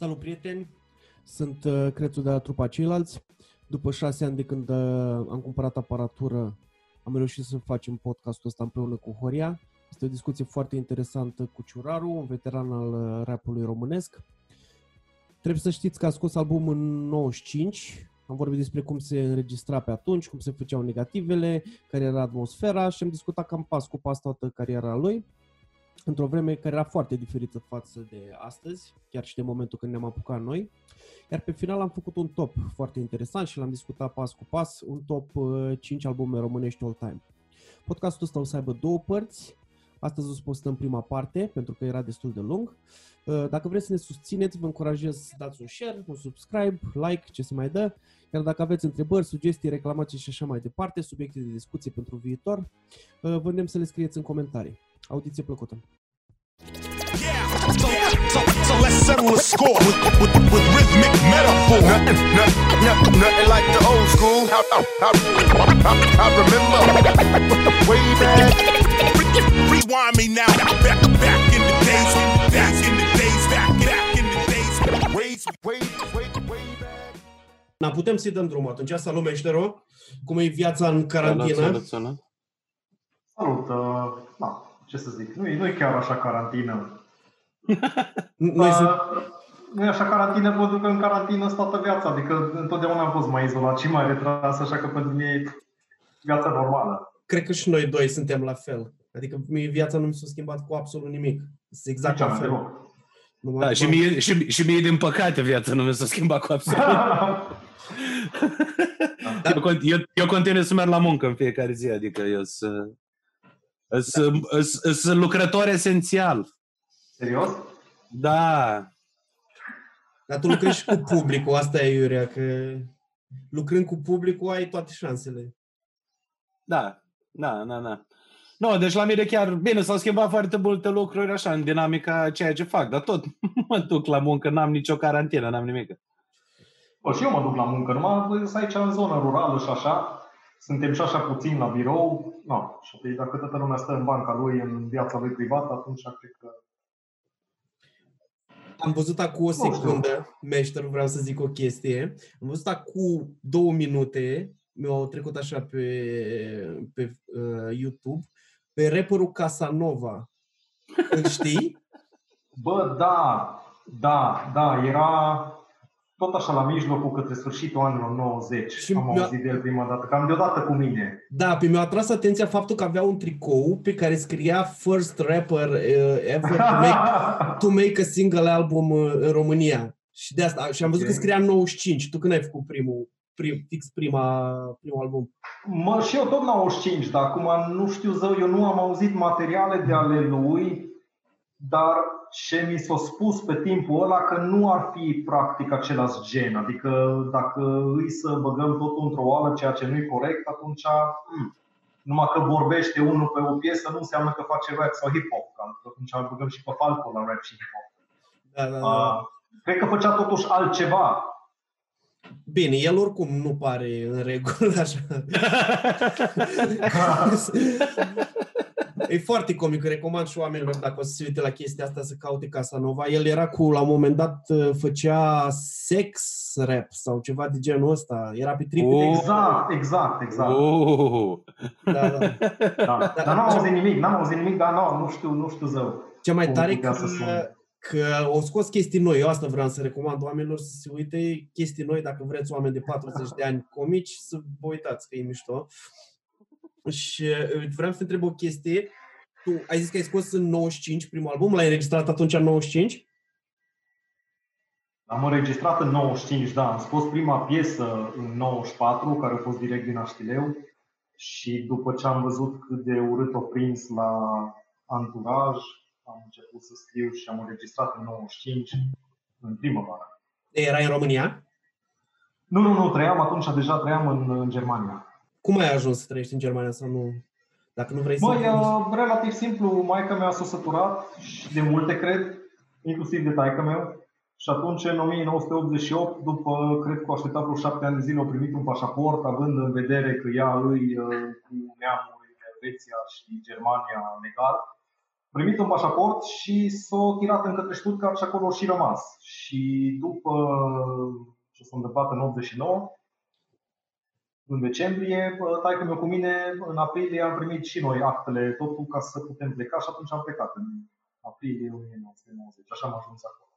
Salut prieteni, sunt uh, Crețu de la trupa ceilalți. După șase ani de când uh, am cumpărat aparatură, am reușit să facem podcastul ăsta împreună cu Horia. Este o discuție foarte interesantă cu Ciuraru, un veteran al uh, rapului românesc. Trebuie să știți că a scos album în 95, am vorbit despre cum se înregistra pe atunci, cum se făceau negativele, care era atmosfera și am discutat cam pas cu pas toată cariera lui într-o vreme care era foarte diferită față de astăzi, chiar și de momentul când ne-am apucat noi. Iar pe final am făcut un top foarte interesant și l-am discutat pas cu pas, un top 5 uh, albume românești all-time. Podcastul ăsta o să aibă două părți. Astăzi o să postăm prima parte, pentru că era destul de lung. Uh, dacă vreți să ne susțineți, vă încurajez să dați un share, un subscribe, like, ce se mai dă. Iar dacă aveți întrebări, sugestii, reclamații și așa mai departe, subiecte de discuție pentru viitor, uh, vă îndemn să le scrieți în comentarii. Audiție plăcută! So, so, so let's settle the score with, with, with rhythmic metaphor. Nothing, nothing, nothing like the old school. I, I, I, I remember way back. Rewind me now, back, back in the days, back in the days, back, back in the days, way, way, way, way back. Na, putem să-i dăm drumul atunci. Salut, meștero! Cum e viața în carantină? Salut, salut, salut. uh, da, ce să zic, nu e, nu e chiar așa carantină. Noi uh, sunt... Nu e așa carantină pentru că în carantină stă toată viața, adică întotdeauna am fost mai izolat și mai retras, așa că pentru mine e viața normală. Cred că și noi doi suntem la fel. Adică mie viața nu mi s-a schimbat cu absolut nimic. Sunt exact Nici la am fel. deloc. Numai Da, și m-am- mie, și, și mie, din păcate, viața nu mi s-a schimbat cu absolut. Da. eu, con- eu, eu continui să merg la muncă în fiecare zi, adică eu sunt sunt lucrător esențial. Serios? Da, Dar tu lucrezi și cu publicul, asta e iurea, că lucrând cu publicul ai toate șansele. da, da, da, da. Nu, deci la mine chiar, bine, s-au schimbat foarte multe lucruri așa în dinamica ceea ce fac, dar tot mă duc la muncă, n-am nicio carantină, n-am nimic. Bă, și eu mă duc la muncă, numai sunt aici în zonă rurală și așa. Suntem și așa puțin la birou. No, și apoi dacă toată lumea stă în banca lui, în viața lui privată, atunci cred că... Am văzut acum o știu. secundă, meșter, vreau să zic o chestie. Am văzut acum două minute, mi-au trecut așa pe, pe uh, YouTube, pe rapperul Casanova. Îl știi? Bă, da, da, da, era tot așa la mijlocul către sfârșitul anilor 90. Și Am mi-a- auzit de el prima dată, cam deodată cu mine. Da, pe mi-a atras atenția faptul că avea un tricou pe care scria First Rapper uh, ever to make, to make a single album uh, în România. Și de asta, și am văzut Ok. că scria în 95. Tu când ai făcut primul, prim, fix prima, primul album? Mă, și eu tot 95, dar acum nu știu zău, eu nu am auzit materiale de ale lui, dar ce mi s-a spus pe timpul ăla că nu ar fi practic același gen. Adică dacă îi să băgăm totul într-o oală, ceea ce nu e corect, atunci hmm, numai că vorbește unul pe o piesă nu înseamnă că face rap sau hip-hop. Că atunci băgăm și pe Falco la rap și hip-hop. Da, da, da. Uh, cred că făcea totuși altceva. Bine, el oricum nu pare în regulă așa. e foarte comic, recomand și oamenilor dacă o să se uite la chestia asta să caute Casanova. El era cu, la un moment dat, făcea sex rap sau ceva de genul ăsta. Era pe trip. Oh. Exact, exact, exact. Uh, Da, da. Da. Dar n-am auzit nimic, n-am auzit nimic, dar nu, nu știu, nu știu zău. Cea mai Cum tare putea că, să sune. că au scos chestii noi. Eu asta vreau să recomand oamenilor să se uite chestii noi. Dacă vreți oameni de 40 de ani comici, să vă uitați că e mișto. Și uh, vreau să te întreb o chestie. Tu ai zis că ai scos în 95 primul album, l-ai înregistrat atunci în 95? Am înregistrat în 95, da, am scos prima piesă în 94, care a fost direct din Aștileu și după ce am văzut cât de urât o prins la anturaj, am început să scriu și am înregistrat în 95, în primăvară. Erai în România? Nu, nu, nu, trăiam atunci, deja trăiam în, în Germania. Cum ai ajuns să trăiești în Germania sau nu? Dacă nu vrei să... Măi, uh, relativ simplu, maica mea s-a săturat și de multe, cred, inclusiv de taică meu. Și atunci, în 1988, după, cred că a așteptat vreo șapte ani de zile, a primit un pașaport, având în vedere că ea îi uh, cu neamul în Elveția și Germania legal. primit un pașaport și s-a tirat în către Stuttgart și acolo și rămas. Și după ce s-a întâmplat în 89, în decembrie, taică meu cu mine, în aprilie am primit și noi actele, totul ca să putem pleca și atunci am plecat în aprilie 1990. Așa am ajuns acolo.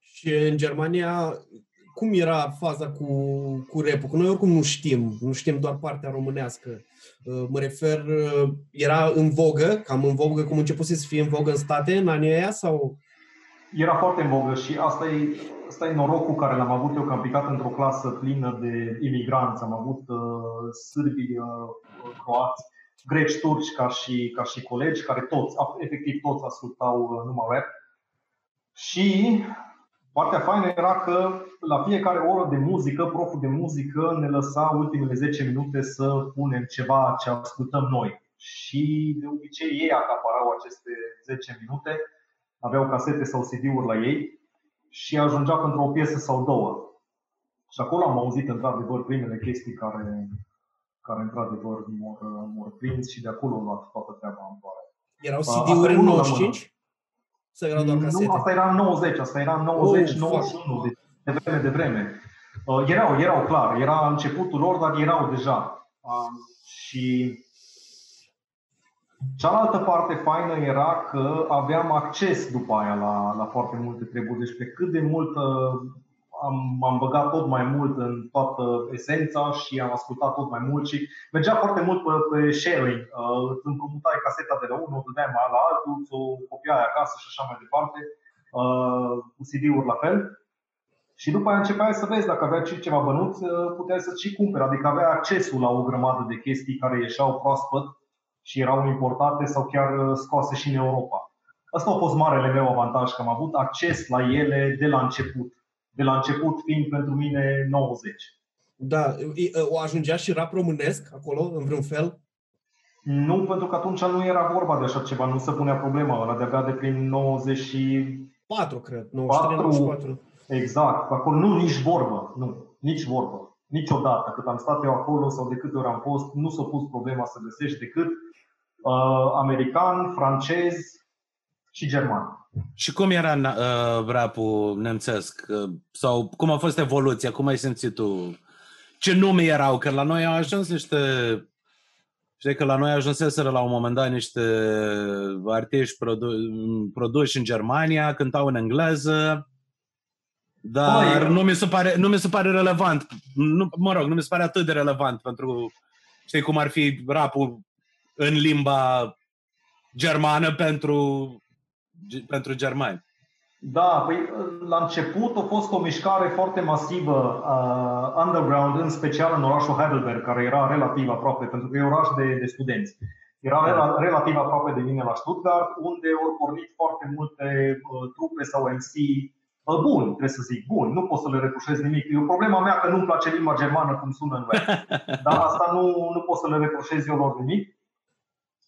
Și în Germania, cum era faza cu, cu rap Că noi oricum nu știm, nu știm doar partea românească. Uh, mă refer, uh, era în vogă, cam în vogă, cum începuse să fie în vogă în state în anii aia sau? Era foarte în vogă și asta e, asta e norocul care l-am avut eu, că am picat într-o clasă plină de imigranți. Am avut uh, sârbi, uh, croați, greci, turci ca și, ca și colegi, care toți, efectiv toți ascultau uh, numai rap. Și Partea faină era că la fiecare oră de muzică, proful de muzică ne lăsa ultimele 10 minute să punem ceva ce ascultăm noi. Și de obicei ei acaparau aceste 10 minute, aveau casete sau CD-uri la ei și ajungea pentru o piesă sau două. Și acolo am auzit într-adevăr primele chestii care, care într-adevăr mor, mor prins și de acolo am luat toată treaba în doare. Erau CD-uri în 95? Sau erau doar casete? Nu, asta era în 90, asta era în 90, oh, 91, de, de vreme de vreme. Uh, erau, erau clar, era începutul lor, dar erau deja. Uh, și cealaltă parte faină era că aveam acces după aia la, la foarte multe treburi. Deci pe cât de multă am, m-am băgat tot mai mult în toată esența și am ascultat tot mai mult și mergea foarte mult pe, pe sharing. Uh, îți împrumutai caseta de la unul, îți dădeai mai la altul, o copiai acasă și așa mai departe, uh, cu CD-uri la fel. Și după aia începeai să vezi dacă avea și ceva bănuți, uh, puteai să-ți și cumperi, adică avea accesul la o grămadă de chestii care ieșeau proaspăt și erau importate sau chiar uh, scoase și în Europa. Asta a fost marele meu avantaj, că am avut acces la ele de la început de la început fiind pentru mine 90. Da, o ajungea și rap românesc acolo, în vreun fel? Nu, pentru că atunci nu era vorba de așa ceva, nu se punea problema, ăla de-abia de prin 94, cred, 93-94. Exact, acolo nu nici vorbă, nu, nici vorbă. Niciodată, cât am stat eu acolo sau de câte ori am fost, nu s-a pus problema să găsești decât uh, american, francez și german. Și cum era uh, rapul nemțesc? Uh, sau cum a fost evoluția? Cum ai simțit tu? Ce nume erau? Că la noi au ajuns niște... Știi că la noi ajunseseră la un moment dat niște artiști produ- produși în Germania, cântau în engleză, dar Băi, nu, mi se pare, nu mi se pare relevant. Nu, mă rog, nu mi se pare atât de relevant pentru, știi, cum ar fi rapul în limba germană pentru pentru germani. Da, păi la început a fost o mișcare foarte masivă uh, underground, în special în orașul Heidelberg, care era relativ aproape, pentru că e oraș de, de studenți. Era da. relativ aproape de mine la Stuttgart, unde au pornit foarte multe uh, trupe sau MC uh, bun, trebuie să zic, bun, nu pot să le reproșez nimic. E o problema mea că nu-mi place limba germană cum sună în web. Dar asta nu, nu pot să le reproșez eu lor nimic.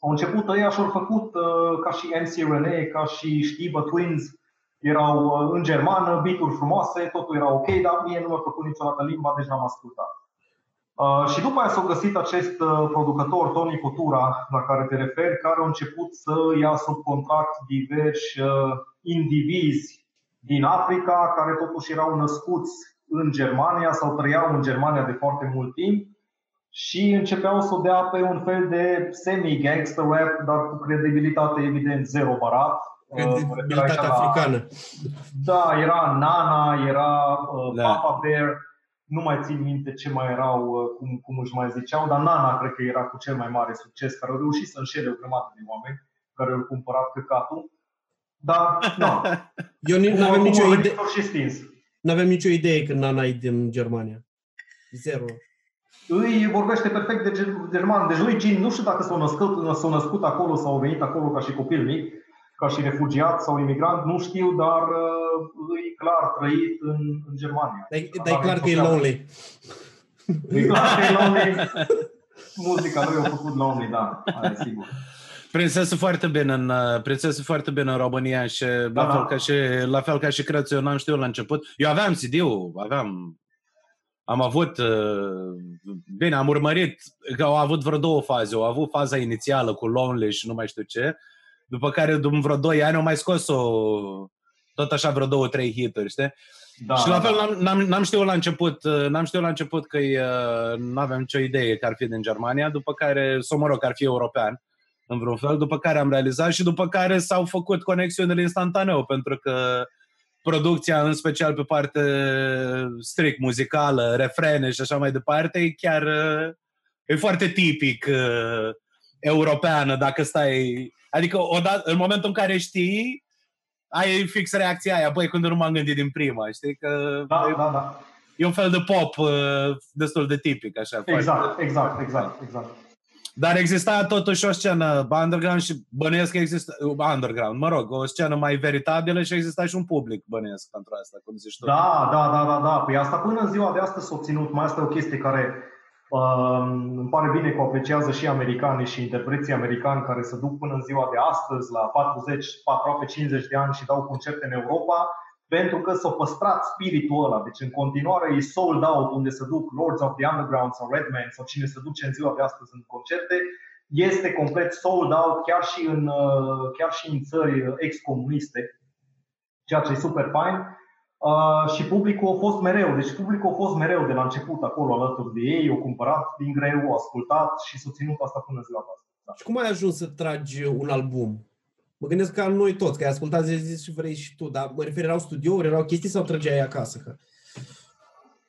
Au început ăia și au făcut uh, ca și MC René, ca și Stiba Twins, erau uh, în germană, beaturi frumoase, totul era ok, dar mie nu mi-a plăcut niciodată limba, deci n-am ascultat. Uh, și după aia s-a găsit acest producător, Tony Cotura, la care te referi, care a început să ia sub contract diversi indivizi din Africa, care totuși erau născuți în Germania sau trăiau în Germania de foarte mult timp și începeau să o dea pe un fel de semi-gangster rap, dar cu credibilitate evident zero barat. Credibilitate uh, africană. Da, era Nana, era uh, da. Papa Bear, nu mai țin minte ce mai erau, uh, cum, cum își mai ziceau, dar Nana cred că era cu cel mai mare succes, care au reușit să înșele o grămadă de oameni care au cumpărat căcatul. Dar, da. Eu nu avem nicio idee. Nu avem nicio idee când Nana e din Germania. Zero îi vorbește perfect de german. Deci lui Gin, nu știu dacă s-a născut, s-a născut acolo sau a venit acolo ca și copil mic, ca și refugiat sau imigrant, nu știu, dar uh, e clar trăit în, în Germania. Dar e clar că e lonely. E clar că e lonely. Muzica lui a făcut lonely, da, are sigur. Prinsesul foarte bine în, uh, prinsesul foarte bine în România și da, la, fel da. ca și, la fel ca și cred eu n-am știut la început. Eu aveam CD-ul, aveam am avut, uh, bine, am urmărit că au avut vreo două faze. Au avut faza inițială cu Lonely și nu mai știu ce, După care, după vreo 2 ani, au mai scos o, tot așa vreo două, trei hituri, știi? Da, și la da, fel da. N-am, n-am, n-am știut la început, n-am știut la început că nu aveam nicio idee că ar fi din Germania, după care, sau mă rog, că ar fi european în vreun fel, după care am realizat și după care s-au făcut conexiunile instantaneu, pentru că producția, în special pe parte strict muzicală, refrene și așa mai departe, e chiar e foarte tipic uh, europeană dacă stai... Adică odată, în momentul în care știi, ai fix reacția aia, băi, când nu m-am gândit din prima, știi? Că da, e, da, da. E un fel de pop uh, destul de tipic, așa. Exact, foarte... exact, exact, exact. Dar exista totuși o scenă underground și bănuiesc că există, underground, mă rog, o scenă mai veritabilă și exista și un public, bănuiesc, pentru asta, cum zici tu. Da, da, da, da, da. Păi asta până în ziua de astăzi s-a obținut. Mai asta e o chestie care uh, îmi pare bine că o apreciază și americanii și interpreții americani care se duc până în ziua de astăzi, la 40, aproape 50 de ani și dau concerte în Europa pentru că s-a păstrat spiritul ăla. Deci în continuare e sold out unde se duc Lords of the Underground sau Redman sau cine se duce în ziua de astăzi în concerte, este complet sold out chiar și în, uh, chiar și în țări ex-comuniste, ceea ce e super fain. Uh, și publicul a fost mereu, deci publicul a fost mereu de la început acolo alături de ei, au cumpărat din greu, au ascultat și s-a ținut asta până ziua de astăzi. Da. Și cum ai ajuns să tragi un album? Mă gândesc ca noi toți, că ai ascultat zi, zi și vrei și tu, dar mă refer, erau studiouri, erau chestii sau trăgeai acasă? Că...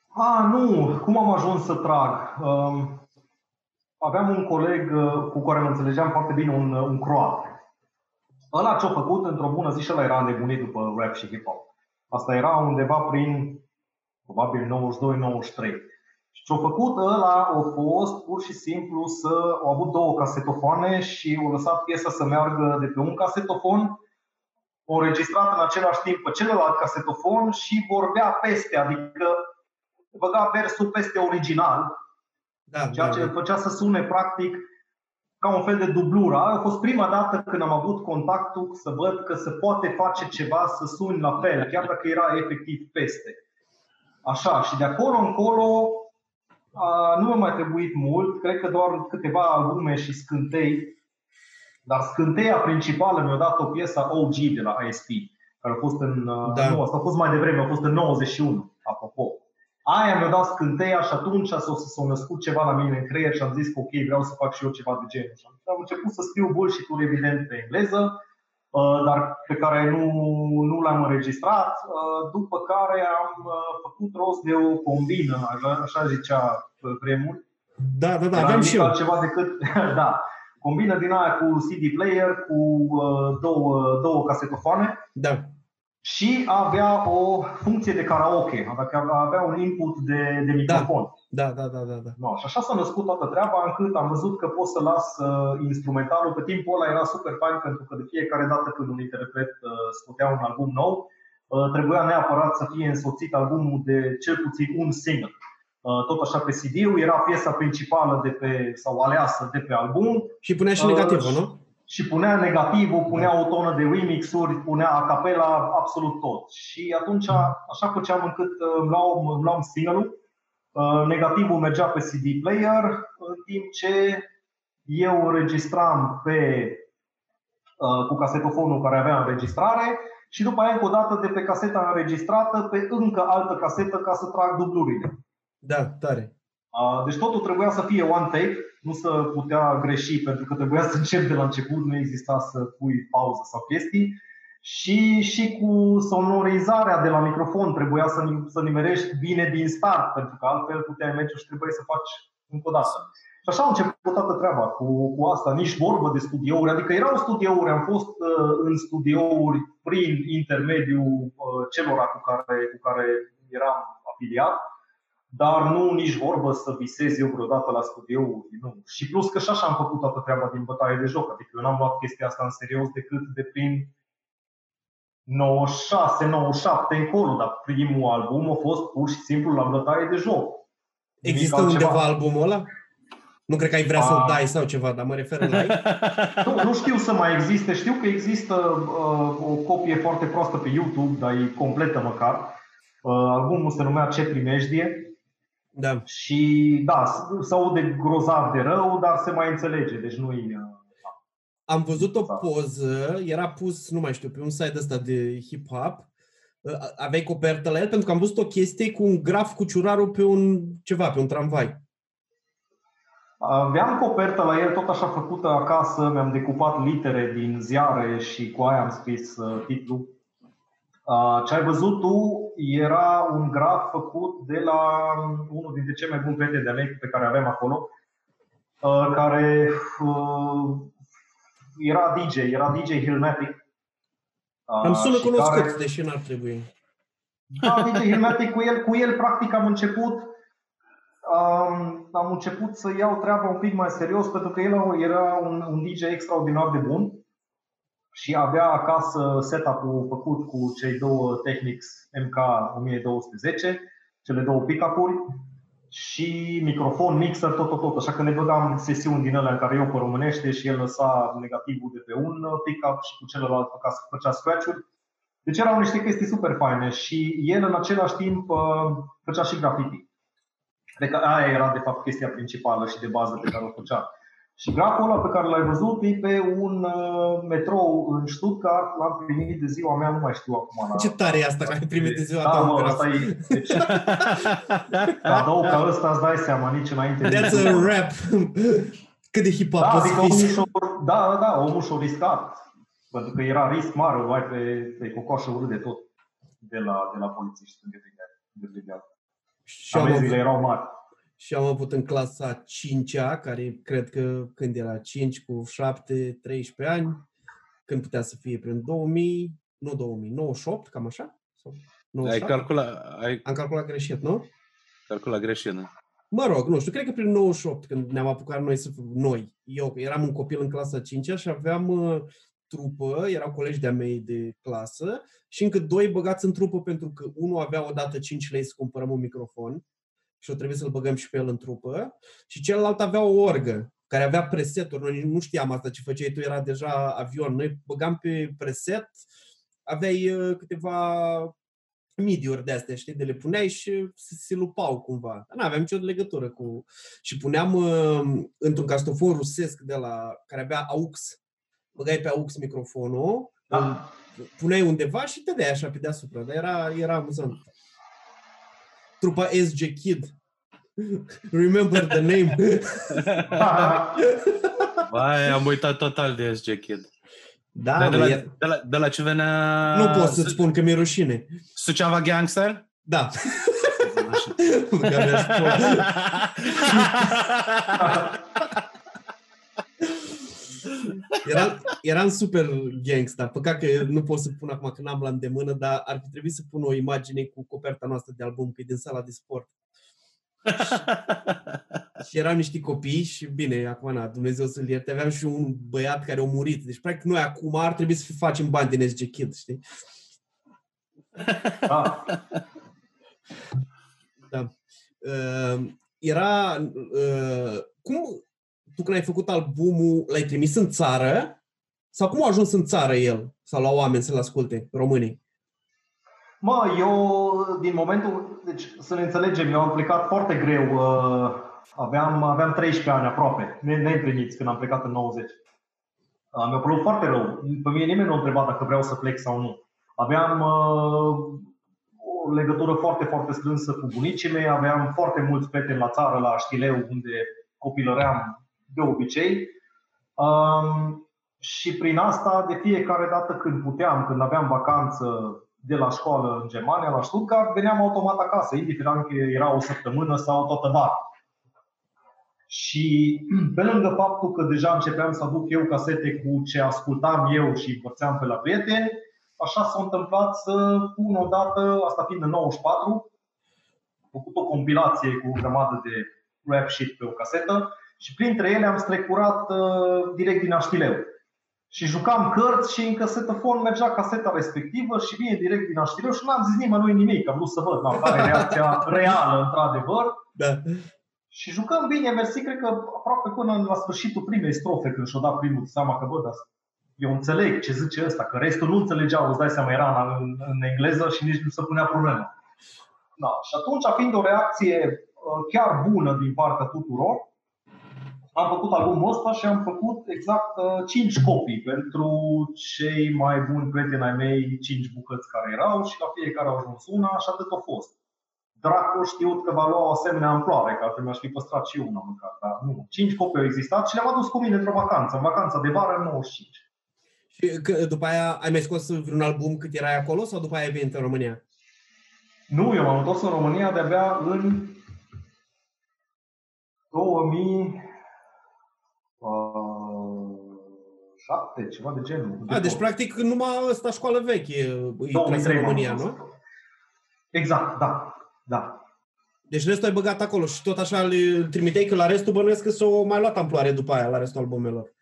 A, nu. Cum am ajuns să trag? Um, aveam un coleg uh, cu care mă înțelegeam foarte bine, un, un croat. Ăla ce-a făcut, într-o bună zi, și ăla era nebunit după rap și hip-hop. Asta era undeva prin, probabil, 92-93. Și ce-a făcut ăla a fost pur și simplu să au avut două casetofoane și au lăsat piesa să meargă de pe un casetofon, o înregistrat în același timp pe celălalt casetofon și vorbea peste, adică băga versul peste original, da, ceea da, ce da. făcea să sune practic ca un fel de dublură. A fost prima dată când am avut contactul să văd că se poate face ceva să suni la fel, chiar dacă era efectiv peste. Așa, și de acolo încolo nu mi-a mai trebuit mult, cred că doar câteva albume și scântei, dar scânteia principală mi-a dat o piesă OG de la ISP, care a fost în, da. nu, asta a fost mai devreme, a fost în 91, apropo. Aia mi-a dat scânteia și atunci s-a, s-a născut ceva la mine în creier și am zis că ok, vreau să fac și eu ceva de genul. Și am început să scriu bullshit-uri evident pe engleză, Uh, dar pe care nu, nu l-am înregistrat, uh, după care am uh, făcut rost de o combină, așa, așa zicea vremuri. Da, da, da, aveam și eu. Ceva decât, da, combină din aia cu CD player, cu două, două casetofoane. Da și avea o funcție de karaoke, avea, avea un input de, de microfon. Da, da, da, da. da. No, și așa s-a născut toată treaba, încât am văzut că pot să las uh, instrumentalul. Pe timpul ăla era super fain, pentru că de fiecare dată când un interpret uh, scotea un album nou, uh, trebuia neapărat să fie însoțit albumul de cel puțin un single. Uh, tot așa pe CD-ul, era piesa principală de pe, sau aleasă de pe album. Și punea și negativul, uh, nu? Și punea negativul, punea o tonă de remix-uri, punea a capela, absolut tot. Și atunci așa făceam încât uh, îmi luam, îmi luam single uh, negativul mergea pe CD player, în timp ce eu înregistram pe, uh, cu casetofonul care avea înregistrare și după aia încă o dată de pe caseta înregistrată pe încă altă casetă ca să trag dublurile. Da, tare. Deci totul trebuia să fie one take, nu să putea greși, pentru că trebuia să încep de la început, nu exista să pui pauză sau chestii. Și, și cu sonorizarea de la microfon trebuia să, să nimerești bine din start, pentru că altfel puteai merge și trebuie să faci încă o dată. Și așa a început toată treaba cu, cu asta, nici vorbă de studiouri, adică erau studiouri, am fost uh, în studiouri prin intermediul uh, celor cu care, cu care eram afiliat dar nu nici vorbă să visez eu vreodată la studio. Nu. Și plus că și așa am făcut toată treaba din bătaie de joc, adică eu n-am luat chestia asta în serios decât de prin 96, 97 încolo, dar primul album a fost pur și simplu la bătaie de joc. Există undeva ceva. albumul ăla? Nu cred că ai vrea a... să-l dai sau ceva, dar mă refer la nu, nu știu să mai existe. Știu că există uh, o copie foarte proastă pe YouTube, dar e completă măcar. Uh, albumul se numea Ce primejdie da. Și da, se aude grozav de rău, dar se mai înțelege, deci nu e... Da. am văzut o poză, era pus, nu mai știu, pe un site ăsta de hip-hop, aveai copertă la el, pentru că am văzut o chestie cu un graf cu ciurarul pe un ceva, pe un tramvai. Aveam copertă la el, tot așa făcută acasă, mi-am decupat litere din ziare și cu aia am scris uh, titlul. Uh, ce ai văzut tu era un graf făcut de la unul dintre cei mai buni prieteni de mei pe care avem acolo, uh, care era DJ, era DJ Hilmatic. Am sună cunoscut, care... deși n-ar trebui. Da, DJ Hilmatic, cu el, cu el practic am început um, am început să iau treaba un pic mai serios pentru că el era un, un DJ extraordinar de bun și avea acasă setup-ul făcut cu cei două Technics MK1210, cele două pick-up-uri și microfon, mixer, tot, tot, tot. Așa că ne băgam sesiuni din alea în care eu pe românește și el lăsa negativul de pe un pick-up și cu celălalt ca să făcea scratch-uri. Deci erau niște chestii super faine și el în același timp uh, făcea și graffiti. Cred că aia era de fapt chestia principală și de bază pe care o făcea. Și graful ăla pe care l-ai văzut e pe un uh, metrou în Stuttgart, l-am primit de ziua mea, nu mai știu acum. La... Ce tare e asta că ai primit de ziua da, ta mă, asta e, deci, cadou ca ăsta îți dai seama, nici înainte. That's a rap. Cât de hip-hop da, adică omul da, da, da, omul și-a riscat. Pentru că era risc mare, îl ai pe, pe cocoșă urât de tot de la, de la polițiști de brigade. Și Amenzile erau mari și am avut în clasa 5-a, care cred că când era 5 cu 7, 13 ani, când putea să fie prin 2000, nu 2000, 98, cam așa? Sau 97? Ai calculat, ai... Am calculat greșit, nu? Calculat greșit, nu? Mă rog, nu știu, cred că prin 98, când ne-am apucat noi să noi, eu eram un copil în clasa 5 și aveam uh, trupă, erau colegi de-a mei de clasă și încă doi băgați în trupă pentru că unul avea odată 5 lei să cumpărăm un microfon și o trebuie să-l băgăm și pe el în trupă. Și celălalt avea o orgă care avea preseturi. Noi nu știam asta ce făceai tu, era deja avion. Noi băgam pe preset, aveai uh, câteva midi-uri de astea, știi, de le puneai și se, se lupau cumva. Nu aveam nicio legătură cu... Și puneam uh, într-un castofon rusesc de la care avea AUX. Băgai pe AUX microfonul, da. puneai undeva și te dai așa pe deasupra. Dar era, era amuzant trupa SG Kid. Remember the name? Vai, am uitat total de SG Kid. Da, de, de, la, de, la, de la ce venea... Nu pot să-ți spun că mi-e rușine. Suceava Gangster? Da. Eram, eram super gangsta. Păcat că nu pot să pun acum că n-am la îndemână, dar ar fi trebuit să pun o imagine cu coperta noastră de album, că e din sala de sport. și erau niște copii și bine, acum na, Dumnezeu să-l ierte, aveam și un băiat care a murit. Deci, practic, noi acum ar trebui să facem bani din SG Kid, știi? Ah. Da. Uh, era... Uh, cum tu când ai făcut albumul, l-ai trimis în țară? Sau cum a ajuns în țară el? Sau la oameni să-l asculte, românii? Mă, eu, din momentul, deci să ne înțelegem, eu am plecat foarte greu, uh, aveam, aveam 13 ani aproape, neîmpliniți când am plecat în 90. Uh, mi-a părut foarte rău. Pe mine nimeni nu a întrebat dacă vreau să plec sau nu. Aveam uh, o legătură foarte, foarte strânsă cu bunicii mei, aveam foarte mulți prieteni la țară, la Știleu, unde copilăream de obicei. Um, și prin asta, de fiecare dată când puteam, când aveam vacanță de la școală în Germania, la Stuttgart, veneam automat acasă, indiferent că era o săptămână sau toată vara. Și pe lângă faptul că deja începeam să aduc eu casete cu ce ascultam eu și împărțeam pe la prieteni, așa s-a întâmplat să pun odată, asta fiind în 94, făcut o compilație cu o grămadă de rap sheet pe o casetă și printre ele am strecurat uh, direct din Aștileu. Și jucam cărți și în casetofon mergea caseta respectivă și vine direct din Aștileu și n-am zis nimănui nimic, am vrut să văd, n-am care reacția reală, într-adevăr. Da. Și jucăm bine, mersi, cred că aproape până la sfârșitul primei strofe, când și-o dat primul seama că, bă, dar eu înțeleg ce zice ăsta, că restul nu înțelegeau, îți dai seama, era în, în engleză și nici nu se punea problema. Da. Și atunci, fiind o reacție uh, chiar bună din partea tuturor, am făcut albumul ăsta și am făcut exact uh, 5 copii pentru cei mai buni prieteni ai mei, 5 bucăți care erau și la fiecare au ajuns una și atât a fost. Dracu știut că va lua o asemenea amploare, că altfel mi-aș fi păstrat și eu una măcar, dar nu. 5 copii au existat și le-am adus cu mine într-o vacanță, în vacanța de vară în 95. Și că, după aia ai mai scos vreun album cât erai acolo sau după aia ai venit în România? Nu, eu m-am întors în România de-abia în 2000, 7, ceva de genul. A, deci practic numai ăsta școală veche îi tras în România, nu? Exact, da. da. Deci restul ai băgat acolo și tot așa îl trimiteai că la restul bănuiesc că s-o mai luat amploare după aia, la restul albumelor.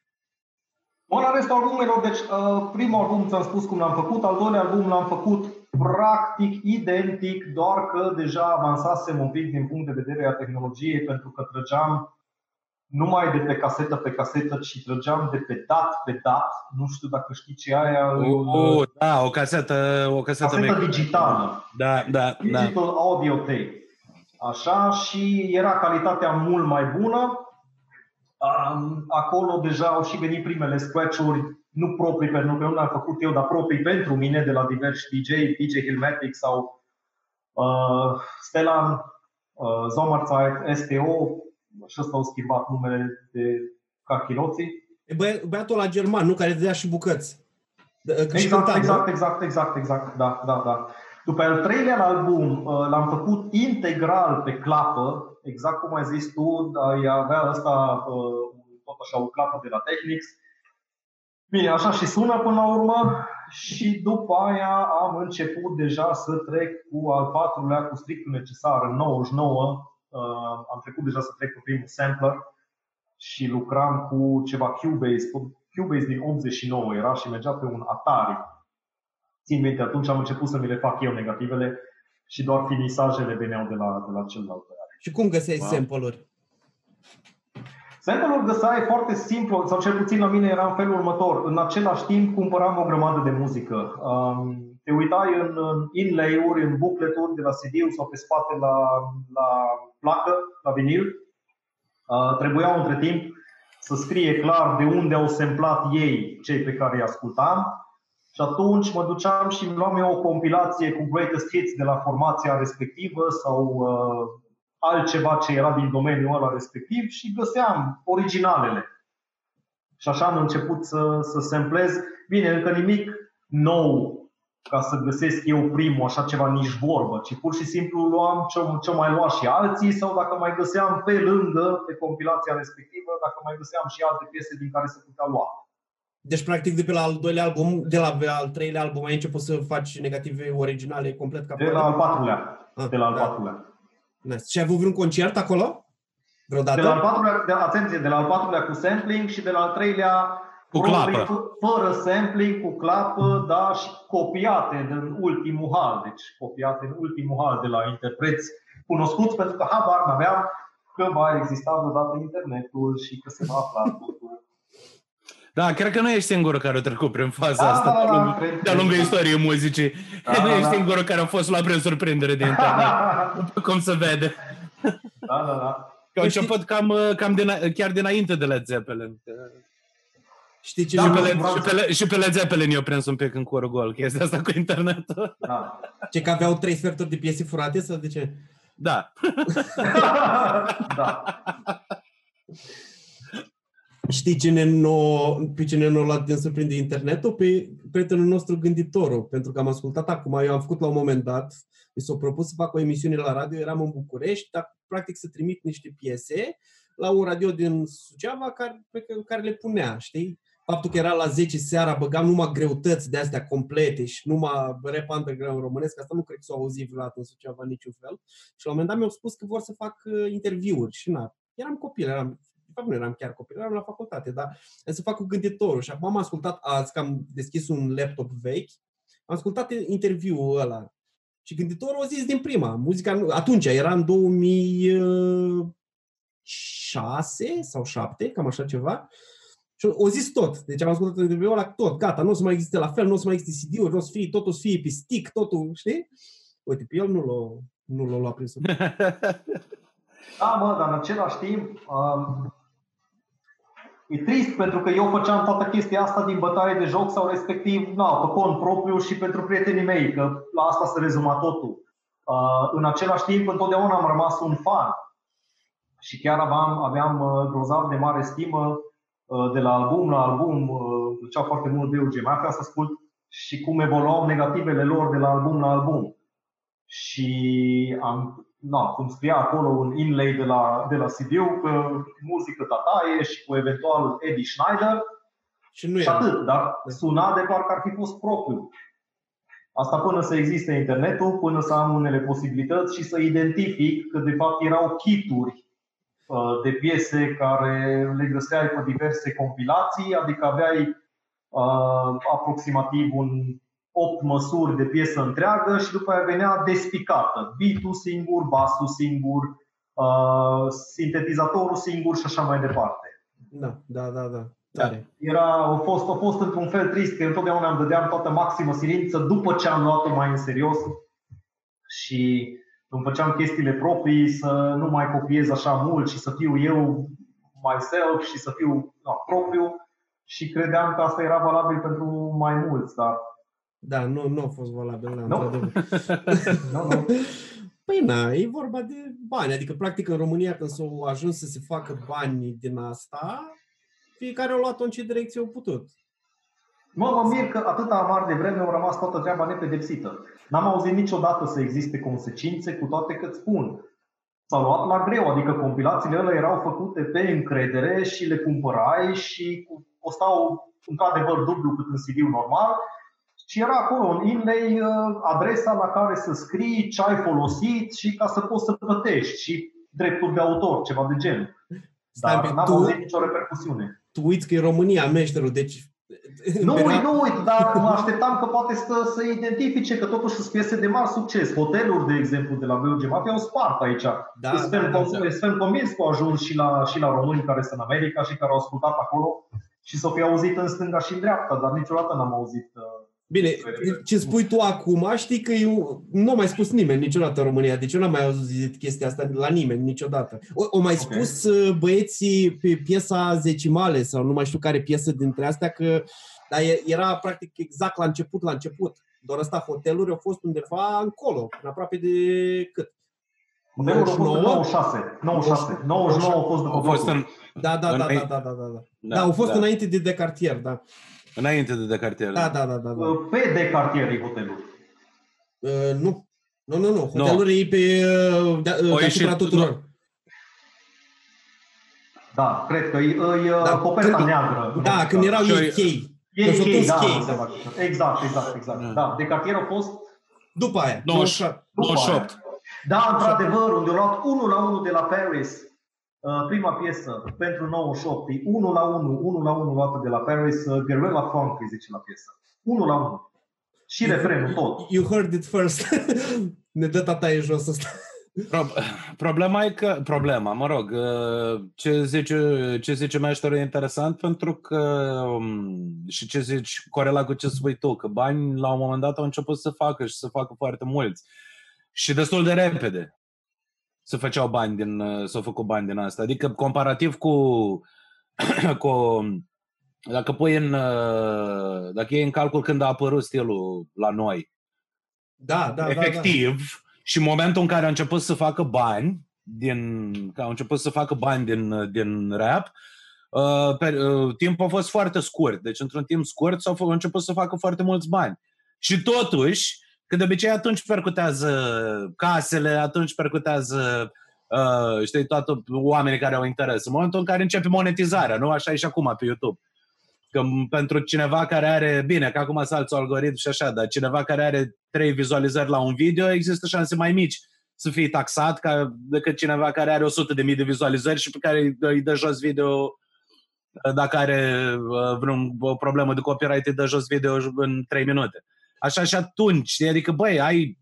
Mă, la restul albumelor, deci uh, primul album ți-am spus cum l-am făcut, al doilea album l-am făcut practic identic, doar că deja avansasem un pic din punct de vedere a tehnologiei, pentru că trăgeam numai de pe casetă pe casetă, ci trăgeam de pe dat pe dat. Nu știu dacă știi ce aia. Uh, da, o casetă, o casetă, casetă digitală. Da, da, Digital da. audio tape. Așa, și era calitatea mult mai bună. Acolo deja au și venit primele scratch-uri, nu proprii pentru că nu le-am făcut eu, dar proprii pentru mine de la diversi DJ, DJ Hilmatic sau uh, Stellan, uh, Zomerzeit, STO, și ăsta au schimbat numele de cachiloții. E bă, băiatul la german, nu? Care dea și bucăți. Că exact, cânta, exact, exact, exact, exact, da, da, da. După al treilea album uh, l-am făcut integral pe clapă, exact cum ai zis tu, avea ăsta uh, tot așa o clapă de la Technics. Bine, așa și sună până la urmă și după aia am început deja să trec cu al patrulea, cu strictul necesar, în 99, uh, am trecut deja să trec pe primul sampler și lucram cu ceva Cubase, Cubase din 89 era și mergea pe un Atari. Țin minte, atunci am început să mi le fac eu negativele și doar finisajele veneau de la, de la celălalt. Și cum găseai wow. sample-uri? Sample-uri găseai foarte simplu, sau cel puțin la mine era în felul următor. În același timp cumpăram o grămadă de muzică. Um, te uitai în, în inlay-uri, în bucleturi de la cd sau pe spate la, la placă, la vinil. Uh, trebuiau între timp să scrie clar de unde au semplat ei cei pe care îi ascultam. Și atunci mă duceam și îmi luam eu o compilație cu greatest hits de la formația respectivă sau uh, altceva ce era din domeniul ăla respectiv și găseam originalele. Și așa am început să, să samplez. Bine, încă nimic nou ca să găsesc eu primul așa ceva nici vorbă, ci pur și simplu luam ce, ce mai lua și alții sau dacă mai găseam pe lângă, pe compilația respectivă, dacă mai găseam și alte piese din care se putea lua. Deci, practic, de pe la al doilea album, de la al treilea album, ai început să faci negative originale complet ca De la al patrulea. Ah, de la al da. patrulea. Nice. Și ai avut vreun concert acolo? Vreodată? De la al patrulea, de, atenție, de la al patrulea cu sampling și de la al treilea cu clapă. Fără sampling, cu clapă, da, și copiate în ultimul hal. Deci copiate în ultimul hal de la interpreți cunoscuți, pentru că habar n-aveam că va exista vreodată internetul și că se va afla totul. Da, cred că nu ești singurul care a trecut prin faza da, asta da, da, de-a lungul, de lungul istoriei muzicii. Da, nu da, ești da. singurul care a fost luat prin surprindere de internet. cum se vede. Da, da, da. Că a început cam, cam din, chiar dinainte de Led Zeppelin. Știi ce da, și, pe Le, și, pe Le, și pe Led Zeppelin eu prins un pic în curul gol, chestia asta cu internetul. Da. Ce că aveau trei sferturi de piese furate sau de ce? Da. da. Știi cine nu, pe cine nu l-a din surprinde internetul? Pe prietenul nostru gânditorul, pentru că am ascultat acum, eu am făcut la un moment dat, mi s-a propus să fac o emisiune la radio, eram în București, dar practic să trimit niște piese la un radio din Suceava care, pe care le punea, știi? Faptul că era la 10 seara, băgam numai greutăți de astea complete și numai rap underground românesc, asta nu cred că s-au auzit vreodată în Suceava niciun fel. Și la un moment dat mi-au spus că vor să fac uh, interviuri și na, eram copil, eram, de fapt nu eram chiar copil, eram la facultate, dar să fac cu gânditorul și acum am ascultat azi că am deschis un laptop vechi, am ascultat interviul ăla și gânditorul a zis din prima, muzica, atunci era în 2006 sau 7, cam așa ceva, și o zis tot. Deci am ascultat interviul ăla tot. Gata, nu o să mai existe la fel, nu o să mai existe CD-uri, nu o să fie, totul să fie pe stick, totul, știi? Uite, pe el nu l-a, nu l-a luat prin Da, mă, dar în același timp, um, e trist pentru că eu făceam toată chestia asta din bătaie de joc sau respectiv na, pe cont propriu și pentru prietenii mei, că la asta se rezuma totul. Uh, în același timp, întotdeauna am rămas un fan și chiar aveam, aveam uh, grozav de mare stimă uh, de la album la album, uh, plăcea foarte mult de UG Mafia să ascult și cum evoluau negativele lor de la album la album. Și am, na, cum scria acolo un inlay de la, de la CD-ul, că muzică tataie și cu eventual Eddie Schneider. Și nu și era. atât, dar suna de parcă ar fi fost propriu. Asta până să existe internetul, până să am unele posibilități și să identific că de fapt erau kituri uh, de piese care le găseai pe diverse compilații, adică aveai uh, aproximativ un 8 măsuri de piesă întreagă și după aia venea despicată. Beat-ul singur, basul singur, uh, sintetizatorul singur și așa mai departe. Da, da, da, da. Tare. Era, a, fost, a fost într-un fel trist că întotdeauna îmi dădeam toată maximă silință după ce am luat-o mai în serios și îmi făceam chestiile proprii să nu mai copiez așa mult și să fiu eu myself și să fiu da, propriu și credeam că asta era valabil pentru mai mulți, dar Da, nu, nu a fost valabil, da, Nu? într-adevăr. nu, nu. Păi na, e vorba de bani. Adică, practic, în România, când s-au ajuns să se facă bani din asta, fiecare a luat-o în ce direcție au putut. Mă, mă mir că atâta amar de vreme au rămas toată treaba nepedepsită. N-am auzit niciodată să existe consecințe, cu toate că îți spun. S-au luat la greu, adică compilațiile alea erau făcute pe încredere și le cumpărai și cu- costau într-adevăr dublu cât un CD normal și era acolo un inlay, uh, adresa la care să scrii ce ai folosit și ca să poți să plătești și drepturi de autor, ceva de genul. Stai, Dar pe- n-am tu, auzit nicio repercusiune. tu uiți că e România, meșterul, deci... Nu Era- uit, nu uit, dar mă așteptam că poate să, să identifice că totuși sunt piese de mare succes. Hoteluri, de exemplu, de la BUG Mafia au spart aici. Da, sunt da, fel, da, com- da. sunt convins că au ajuns și la, și la români care sunt în America și care au ascultat acolo și să fie auzit în stânga și în dreapta, dar niciodată n-am auzit. uh, Bine, ce spui tu acum, știi că eu nu a mai spus nimeni niciodată în România, deci eu n-am mai auzit chestia asta la nimeni niciodată. O, o mai Ok. spus uh, băieții pe piesa Zecimale sau nu mai știu care piesă dintre astea că dar e- era practic exact la început, la început. Doar asta hoteluri au fost undeva încolo, în aproape de cât? Modelul a fost în 99? 96. 96. 99 a fost după Au fost blocul. în, Da, da, da, Înainte- da, da, da, da. Da, da au fost înainte de Decartier, da. Înainte de Decartier. Da, da, da, da. da. Uh, Pe de cartierii hotelul. Uh, nu. Nu, nu, nu. Hotelul e pe uh, de, uh, O deasupra ieșit- tuturor. Da, cred că e, e Da, da, coperta când- neagră. Da, când erau Și- ei chei. E Că s-au chei, dus da, chei, da, da. Exact, exact, exact. Da. Da, de cartier a fost După aia. 90. 98. Da, într-adevăr, unde au luat 1 la 1 de la Paris, uh, prima piesă pentru 98, e 1 la 1, 1 la 1 luată de la Paris, uh, Guerrilla Funk îi zice la piesă. 1 la 1. Și refrenul tot. You heard it first. ne dă tataie jos ăsta. Pro- problema e că, problema, mă rog, uh, ce zice, ce zice meșterul e interesant pentru că, um, și ce zici, corelat cu ce spui tu, că bani la un moment dat au început să facă și să facă foarte mulți. Și destul de repede să făceau bani din, uh, s-au făcut bani din asta. Adică comparativ cu, cu dacă pui în, uh, dacă e în calcul când a apărut stilul la noi, Da, da, da. efectiv și în momentul în care a început să facă bani din, că au început să facă bani din, din rap, uh, pe, uh, timpul a fost foarte scurt. Deci într-un timp scurt s-au fă- au început să facă foarte mulți bani. Și totuși, că de obicei atunci percutează casele, atunci percutează uh, știi, toată oamenii care au interes. În momentul în care începe monetizarea, nu? Așa e și acum pe YouTube. Că m- pentru cineva care are, bine, că acum salți algoritm și așa, dar cineva care are trei vizualizări la un video, există șanse mai mici să fie taxat ca, decât cineva care are 100 de mii de vizualizări și pe care îi dă, îi dă jos video uh, dacă are uh, vreun o problemă de copyright, îi dă jos video în 3 minute. Așa și atunci, știi? adică, băi, ai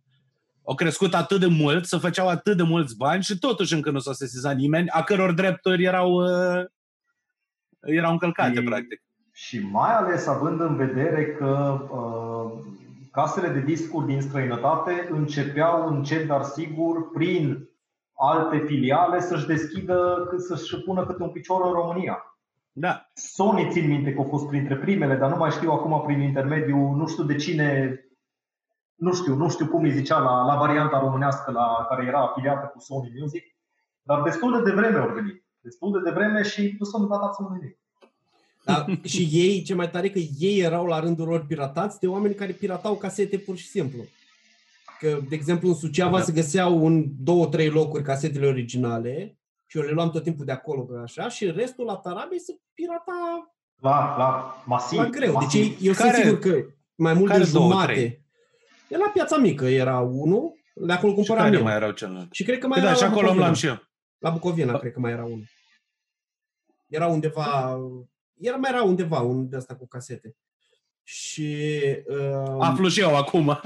au crescut atât de mult, să făceau atât de mulți bani și totuși încă nu s-a sesizat nimeni, a căror drepturi erau, uh, erau încălcate, Și- practic. Și mai ales având în vedere că uh, casele de discuri din străinătate începeau încet, dar sigur, prin alte filiale să-și deschidă, să-și pună câte un picior în România. Da. Sony țin minte că au fost printre primele, dar nu mai știu acum prin intermediul, nu știu de cine, nu știu, nu știu cum îi zicea la, la varianta românească la care era afiliată cu Sony Music, dar destul de devreme au venit. Destul de devreme și nu s-au întâmplat absolut nimic. Da, și ei, ce mai tare, că ei erau la rândul lor piratați de oameni care piratau casete pur și simplu. Că, de exemplu, în Suceava Da. se găseau în două, trei locuri casetele originale și eu le luam tot timpul de acolo, că așa, și restul la Tarabei se pirata La, la masiv. la greu. Deci masiv. ei- eu Care- sunt sigur că mai mult care de două, jumate. trei? E la Piața Mică era unul, de acolo Și cumpăram care eu. mai erau celălalt? Și cred că mai Păi era da, și la acolo îmi Bucovina. luam și eu. La Bucovina, cred că mai era unul. Era undeva, era mai era undeva un de asta cu casete. Și uh, Aflu și eu acum.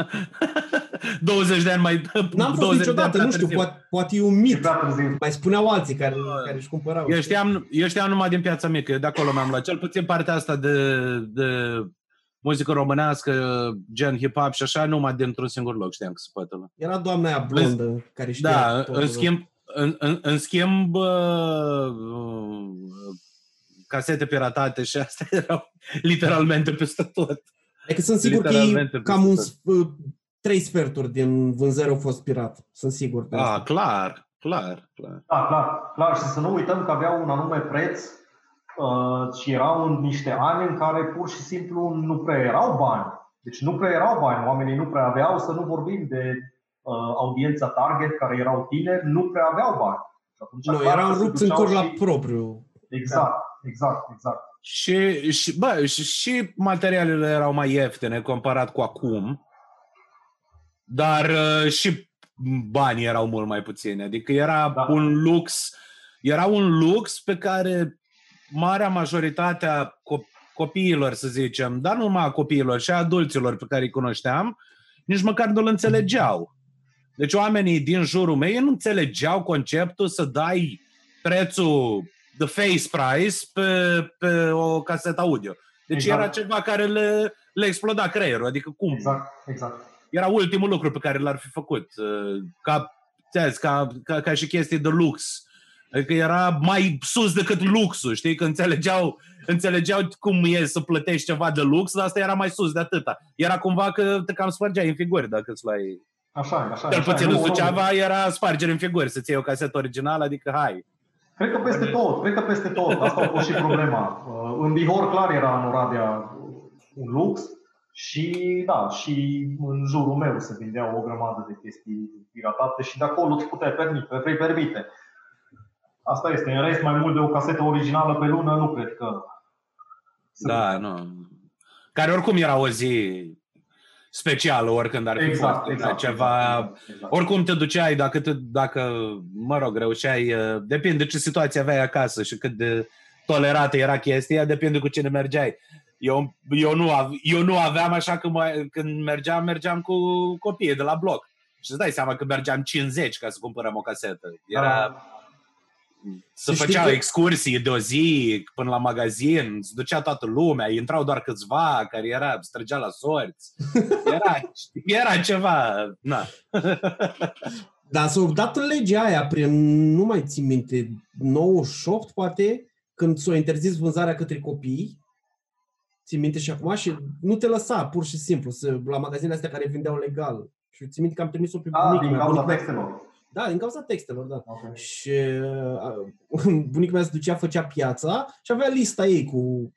20 de ani mai... n-am fost 20 de ani niciodată, prea nu știu, târziu. poate, poate e un E mit. prea târziu. Mai spuneau alții care, care își cumpărau. Eu știam, eu știam numai din piața mică, eu de acolo mi-am luat. Cel puțin partea asta de, de muzică românească, gen hip-hop și așa, numai dintr-un singur loc știam că se poate lua. Era doamna aia blondă care știa Da, totul. în schimb, în, în, în schimb uh, uh, casete piratate și astea erau literalmente peste tot. Adică sunt sigur că literalmente e cam un, peste sf- trei sferturi din vânzări au fost pirat. Sunt sigur de Ah, asta. clar, clar, clar. Da, clar, clar. Și să nu uităm că aveau un anume preț uh, și erau în niște ani în care pur și simplu nu prea erau bani. Deci nu prea erau bani, oamenii nu prea aveau, să nu vorbim de uh, audiența target care erau tineri, nu prea aveau bani. Și atunci, Nu, clar, erau că se rupți în duceau cur la și- propriu. Exact, exact, exact. Și, și, bă, și, și materialele erau mai ieftine comparat cu acum, dar uh, și banii erau mult mai puțini. Adică era Da. un lux, era un lux pe care marea majoritate a co- copiilor, să zicem, dar nu numai a copiilor, și a adulților pe care îi cunoșteam, nici măcar nu-l înțelegeau. Deci oamenii din jurul meu ei nu înțelegeau conceptul să dai prețul the face price pe, pe o casetă audio. Deci Exact. era ceva care le, le exploda creierul. Adică cum? Exact, exact. Era ultimul lucru pe care l-ar fi făcut. uh, Ca, ți-am zis, ca, ca, ca și chestii de lux. Adică era mai sus decât luxul, știi? Că înțelegeau, înțelegeau cum e să plătești ceva de lux, dar asta era mai sus de atâta. Era cumva că te cam spărgeai în figuri dacă îți luai... Așa e, așa e. Cel așa e. puțin Nu, în nu, Suceava era spargere în figuri, să-ți iei o casetă originală, adică hai. Cred că peste tot, cred că peste tot. Asta a fost și problema. Uh, În Bihor clar era în Oradea uh, un lux și da, și în jurul meu se vindeau o grămadă de chestii piratate și de acolo îți puteai permite, vei permite. Asta este. În rest, mai mult de o casetă originală pe lună, nu cred că... Da, nu. Care oricum era o zi specială, oricând ar fi Exact, fost. exact. ceva... exact, exact. Oricum te duceai, dacă, te, dacă mă rog, reușeai, uh, depinde ce situație aveai acasă și cât de tolerată era chestia, depinde cu cine mergeai. Eu, eu, nu, av- eu nu aveam așa că mă, când mergeam, mergeam cu copiii de la bloc. Și îți dai seama că mergeam 50 ca să cumpărăm o casetă. Era, Da. să Și știi făceau că- excursii de o zi până la magazin, se ducea toată lumea, intrau doar câțiva care era, străgea la sorți. Era, era ceva, na. Dar s-a dat legea aia prin, nu mai țin minte, 98 poate, când s-a interzis vânzarea către copii, țin minte și acum, și nu te lăsa pur și simplu să, la magazinele astea care vindeau legal. Și țin minte că am trimis-o pe Da, bunica din mea. cauza Bunica mea- textelor. Da, din cauza textelor, da. Ok. Și uh, bunica mea se ducea, făcea piața și avea lista ei cu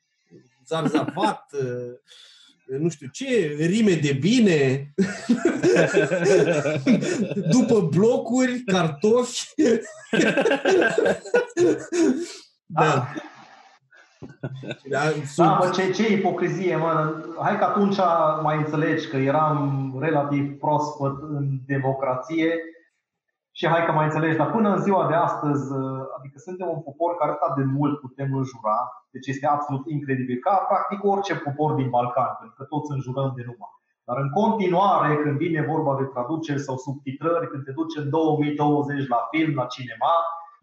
zarzavat, uh, nu știu ce, rime de bine, după blocuri, cartofi. da. Da, Da, sunt, mă, ce, ce ipocrizie, mă. Hai că atunci mai înțelegi că eram relativ proaspăt în democrație și hai că mai înțelegi, dar până în ziua de astăzi, adică suntem un popor care atât de mult putem înjura, deci este absolut incredibil, ca practic orice popor din Balcan, pentru că toți înjurăm de numai. Dar în continuare, când vine vorba de traduceri sau subtitrări, când te duci în 2020 la film, la cinema,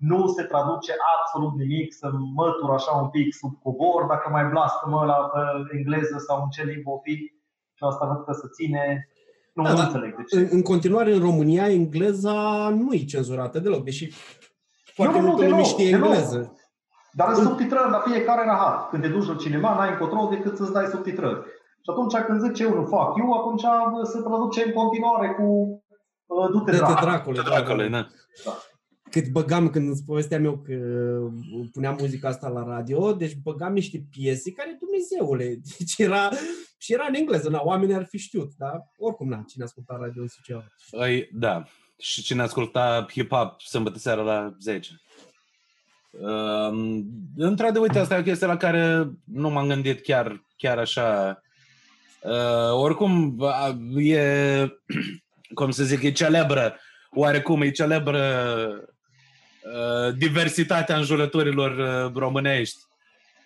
nu se traduce absolut nimic, să mătur așa un pic sub cobor, dacă mai blastămă la pe engleză sau în ce limbă o fi. Și asta văd că se ține. Nu, Da, nu da. înțeleg de ce. în, în continuare, în România, engleza nu e cenzurată deloc, deși foarte Nu, nu, multă deloc, lume știe deloc. engleză. Dar sunt subtitrări la fiecare rahat. Când te duci la cinema, n-ai încotro decât să-ți dai subtitrări. Și atunci când zice unul fuck you, atunci se traduce în continuare cu uh, du-te Dă-te dracule. dracule, Dracule, da. Cât băgam când îți povesteam eu că puneam muzica asta la radio, deci băgam niște piese care, Dumnezeule, deci era, și era în engleză, na, oamenii ar fi știut, dar oricum, na, cine asculta radio în Suceava. Ai, da. Și cine asculta hip-hop sâmbătă seara la 10. Um, într-adevăr, uite, asta e o chestie la care nu m-am gândit chiar, chiar așa. Uh, oricum, uh, e, cum să zic, e celebră, oarecum e celebră uh, diversitatea înjurăturilor uh, românești.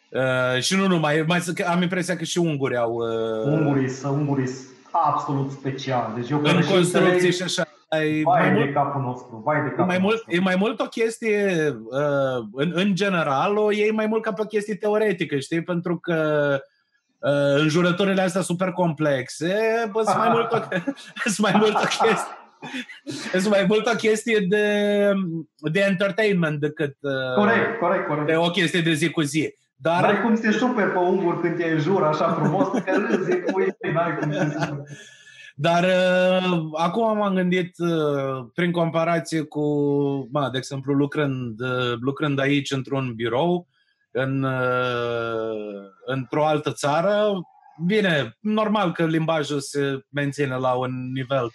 Uh, și nu numai, mai, am impresia că și ungurii au... Uh, Ungurii sunt ungurii sunt absolut special. Deci eu care în și construcții înțeleg, și așa. Ai vai mai de mult capul nostru, vai de E capul mai, mult, nostru. e mai mult o chestie, uh, în, în general, o iei mai mult ca pe o chestie teoretică, știi? Pentru că uh, înjurăturile astea super complexe bă, sunt mai mult o, sunt mai mult o chestie sunt mai mult o chestie de, de entertainment decât uh, Corect, corect, corect. de o chestie de zi cu zi. Dar, N-ai cum să te super pe ungur când te înjură așa frumos, că râzi cu ei, n-ai cum să te super. Dar uh, acum m-am gândit, uh, prin comparație cu, ma, de exemplu, lucrând, uh, lucrând aici într-un birou, în, uh, într-o altă țară, bine, normal că limbajul se menține la un nivel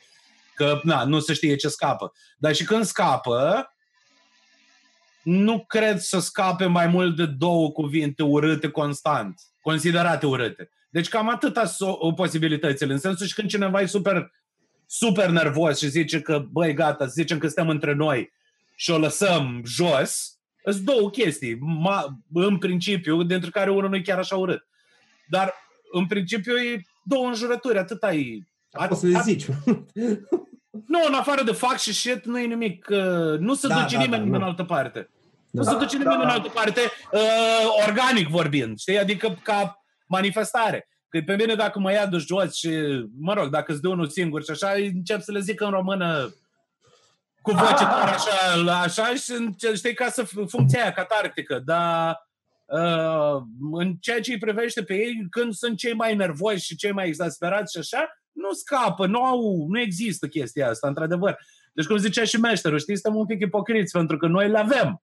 că na, nu se știe ce scapă. Dar și când scapă, nu cred să scape mai mult de două cuvinte urâte constant, considerate urâte. Deci cam atâta so- posibilitățile. În sensul și când cineva e super, super nervos și zice că, băi, gata, să zicem că stăm între noi și o lăsăm jos, sunt două chestii, ma, în principiu, dintre care unul nu e chiar așa urât. Dar, în principiu, e două înjurături, atâta e. Poți să le At- zici. Nu, în afară de fac și shit, nu e nimic. uh, Nu se Da, duce da, nimeni da, în nu. altă parte. Da. Nu se duce nimeni Da, în da. altă parte, uh, organic vorbind, știi? Adică ca manifestare. Că pe mine dacă mă ia de jos și, mă rog, dacă îți de unul singur și așa, încep să le zic în română cu voce tare așa, la așa și înce- știi, ca să f- funcția aia catarctică, dar uh, în ceea ce îi privește pe ei, când sunt cei mai nervoși și cei mai exasperați și așa, nu scapă, nu au, nu există chestia asta, într-adevăr. Deci, cum zicea și meșterul, știți, suntem un pic ipocriți, pentru că noi le avem.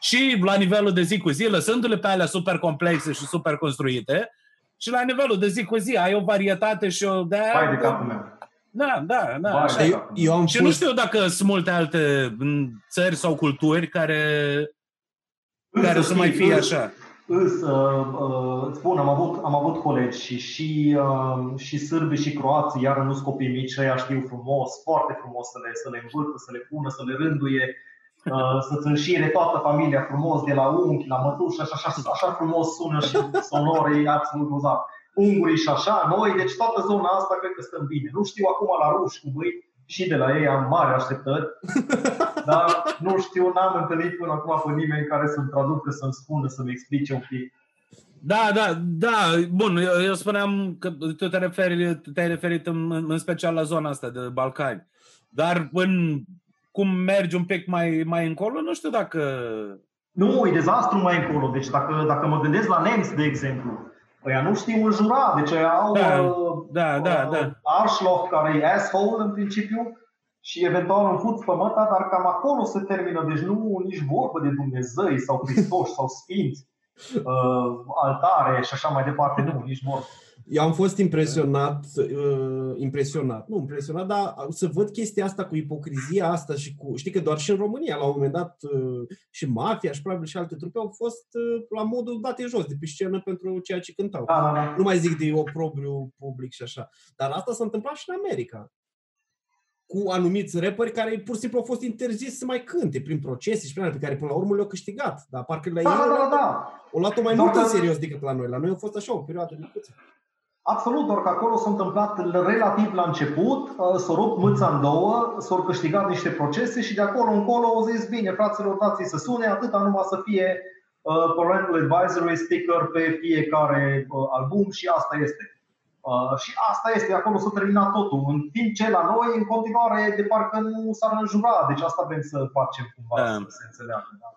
Și la nivelul de zi cu zi, lăsându-le pe alea super complexe și super construite, și la nivelul de zi cu zi ai o varietate și o de Vai de capul meu. Da, da, da. Vai așa de e. Eu, eu am Și nu fost... știu dacă sunt multe alte m, țări sau culturi care, care să mai fie așa. Îs, uh, uh, îți spun, am avut, am avut colegi și, și, uh, și sârbi și croații, iar nu copii mici, ăia știu frumos, foarte frumos să le, să le învârtă, să le pună, să le rânduie, uh, să-ți înșire toată familia frumos, de la unchi, la mătuși, așa, așa, așa frumos sună și sonor, e absolut grozav. Ungurii și așa, noi, deci toată zona asta cred că stăm bine. Nu știu acum la ruși cum îi, și de la ei am mari așteptări, dar nu știu, n-am întâlnit până acum pe nimeni care să-mi traducă, să-mi spună, să-mi explice un pic. Da, da, da, bun, eu, eu spuneam că tu te referi, te-ai referit în, în special la zona asta de Balcani. Dar în cum mergi un pic mai, mai încolo, nu știu dacă... Nu, e dezastru mai încolo. Deci dacă, dacă mă gândesc la nemți, de exemplu, ăia nu știu înjura, deci ăia au Da, uh, da, da, uh, da. Arschloch, care e asshole în principiu, și eventual un fuț pe măta, dar cam acolo se termină. Deci nu nici vorbă de Dumnezei sau Hristoși sau Sfinți, uh, altare și așa mai departe. Nu, nici vorbă. Eu am fost impresionat, uh, impresionat, nu impresionat, dar să văd chestia asta cu ipocrizia asta și cu, știi că doar și în România, la un moment dat, uh, și mafia și probabil și alte trupe au fost uh, la modul date jos de pe scenă pentru ceea ce cântau. Da, da, da. Nu mai zic de oprobriu public și așa. Dar asta s-a întâmplat și în America. Cu anumiți rapperi care pur și simplu au fost interzis să mai cânte prin procese și prin alea pe care până la urmă le-au câștigat. Dar parcă la Da, ei da, au da, luat- da. au luat-o mai Doar mult în că- serios decât la noi. La noi a fost așa o perioadă de puțin. Absolut, doar că acolo s-a întâmplat relativ la început, uh, s-a rupt mâța în două, s-au câștigat niște procese și de acolo încolo au zis, bine, fraților, dați să sune, atâta numai să fie uh, Parental Advisory sticker pe fiecare uh, album și asta este. Uh, și asta este, acolo s-a terminat totul. În timp ce la noi, în continuare, de parcă nu s-ar înjura. Deci asta vrem să facem cumva, Da. să se înțeleagă. Da.